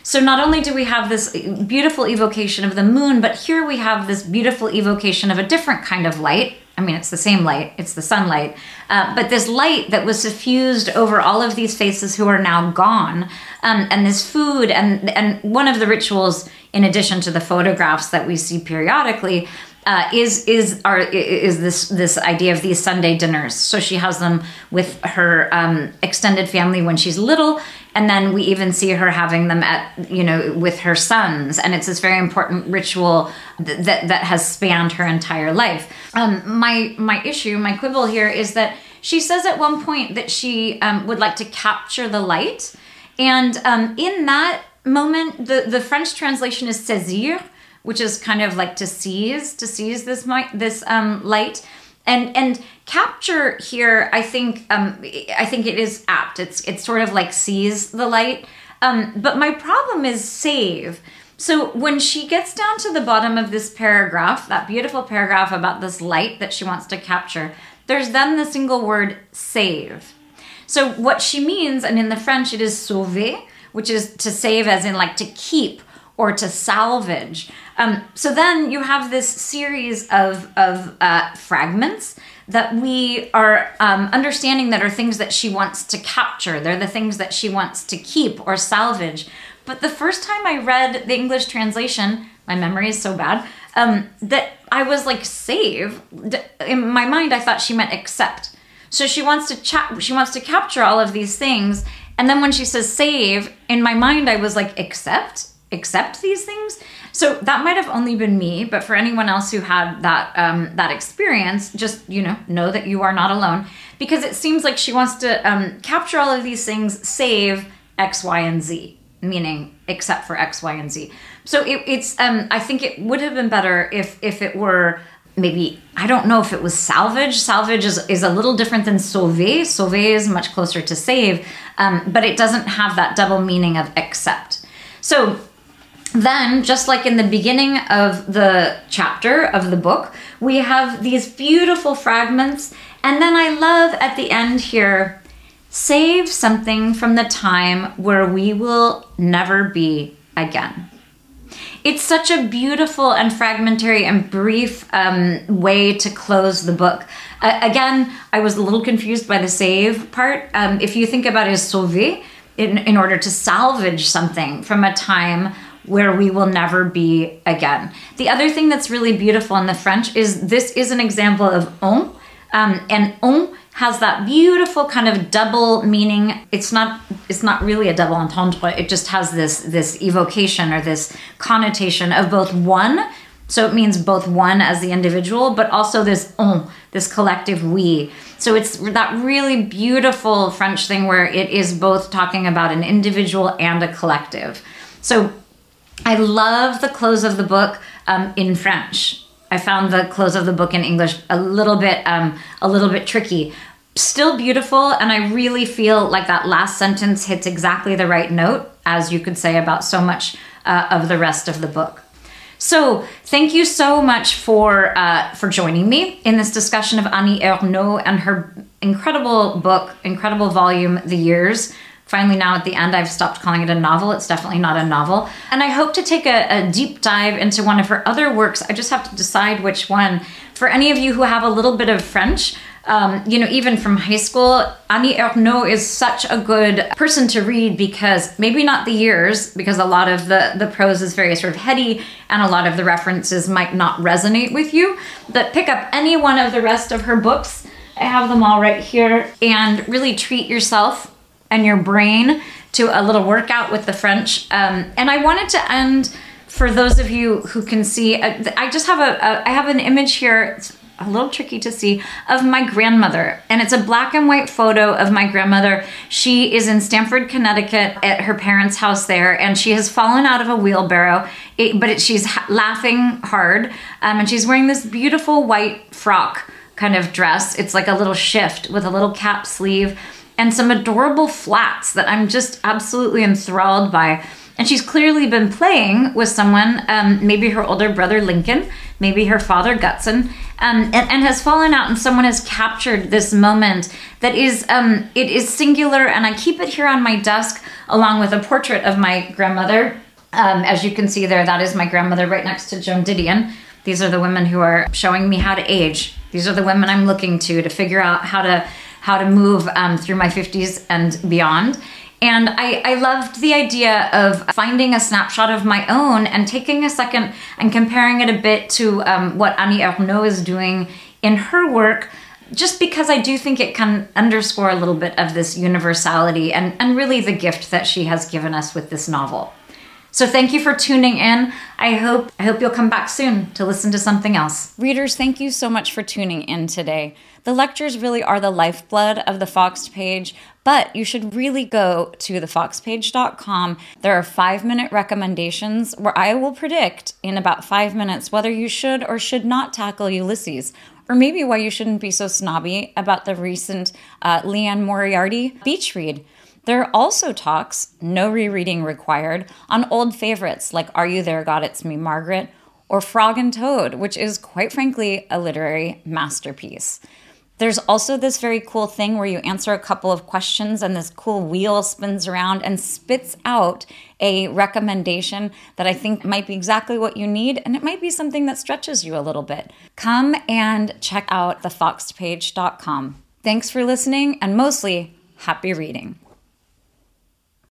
So, not only do we have this beautiful evocation of the moon, but here we have this beautiful evocation of a different kind of light. I mean, it's the same light, it's the sunlight, uh, but this light that was suffused over all of these faces who are now gone, um, and this food, and, and one of the rituals, in addition to the photographs that we see periodically, uh, is is are is this this idea of these Sunday dinners. So she has them with her um, extended family when she's little, and then we even see her having them at you know with her sons, and it's this very important ritual that that, that has spanned her entire life. Um, my my issue, my quibble here is that she says at one point that she um, would like to capture the light, and um, in that moment, the the French translation is saisir which is kind of like to seize to seize this this um, light. And and capture here i think um i think it is apt. It's it's sort of like seize the light. Um but my problem is save. So when she gets down to the bottom of this paragraph that beautiful paragraph about this light that she wants to capture there's then the single word save. So what she means and in the french it is sauver which is to save as in like to keep or to salvage Um, so then you have this series of, of uh, fragments that we are um, understanding that are things that she wants to capture. They're the things that she wants to keep or salvage. But the first time I read the English translation, my memory is so bad, um, that I was like, save. In my mind, I thought she meant accept. So she wants to chat, she wants to capture all of these things. And then when she says save, in my mind, I was like, accept? Accept these things? So that might have only been me, but for anyone else who had that um, that experience, just you know, know that you are not alone because it seems like she wants to um, capture all of these things, save X, Y, and Z, meaning except for X, Y, and Z. So it, it's um, I think it would have been better if if it were maybe I don't know if it was salvage. Salvage is, is a little different than sauver. Sauver is much closer to save, um, but it doesn't have that double meaning of accept. So then, just like in the beginning of the chapter of the book, we have these beautiful fragments. And then I love at the end here save something from the time where we will never be again. It's such a beautiful and fragmentary and brief um, way to close the book. Uh, again, I was a little confused by the save part. Um, if you think about it as sauver, in, in order to salvage something from a time where we will never be again. The other thing that's really beautiful in the French is this is an example of on, um, and on has that beautiful kind of double meaning. It's not it's not really a double entendre. It just has this this evocation or this connotation of both one. So it means both one as the individual, but also this on, this collective we. So it's that really beautiful French thing where it is both talking about an individual and a collective. So I love the close of the book um, in French. I found the close of the book in English a little bit um, a little bit tricky. Still beautiful, and I really feel like that last sentence hits exactly the right note, as you could say about so much uh, of the rest of the book. So, thank you so much for uh, for joining me in this discussion of Annie Ernaux and her incredible book, incredible volume, The Years finally now at the end i've stopped calling it a novel. It's definitely not a novel. And i hope to take a, a, deep dive into one of her other works. I just have to decide which one. For any of you who have a little bit of french um, you know even from high school annie ernaux is such a good person to read because maybe not the years because a lot of the the prose is very sort of heady and a lot of the references might not resonate with you. But pick up any one of the rest of her books. I have them all right here. And really treat yourself and your brain to a little workout with the French. Um, and I wanted to end for those of you who can see. Uh, I just have a, a I have an image here. It's a little tricky to see of my grandmother, and it's a black and white photo of my grandmother. She is in Stamford, Connecticut, at her parents' house there, and she has fallen out of a wheelbarrow. It, but it, she's laughing hard, um, and she's wearing this beautiful white frock kind of dress. It's like a little shift with a little cap sleeve and some adorable flats that I'm just absolutely enthralled by. And she's clearly been playing with someone, um, maybe her older brother Lincoln, maybe her father Gutzon, um, and, and, has fallen out, and someone has captured this moment that is um, it is singular. And I keep it here on my desk along with a portrait of my grandmother. Um, as you can see there, that is my grandmother right next to Joan Didion. These are the women who are showing me how to age. These are the women I'm looking to to figure out how to how to move um, through my 50s and beyond. And I, I loved the idea of finding a snapshot of my own and taking a second and comparing it a bit to um, what Annie Ernaux is doing in her work, just because I do think it can underscore a little bit of this universality and, and really the gift that she has given us with this novel. So thank you for tuning in. I hope I hope you'll come back soon to listen to something else. Readers, thank you so much for tuning in today. The lectures really are the lifeblood of the Foxed page, but you should really go to thefoxedpage.com. There are five minute recommendations where I will predict in about five minutes whether you should or should not tackle Ulysses, or maybe why you shouldn't be so snobby about the recent uh, Liane Moriarty beach read. There are also talks, no rereading required, on old favorites like Are You There, God, It's Me, Margaret, or Frog and Toad, which is quite frankly a literary masterpiece. There's also this very cool thing where you answer a couple of questions and this cool wheel spins around and spits out a recommendation that I think might be exactly what you need and it might be something that stretches you a little bit. Come and check out thefoxedpage.com. Thanks for listening and mostly happy reading.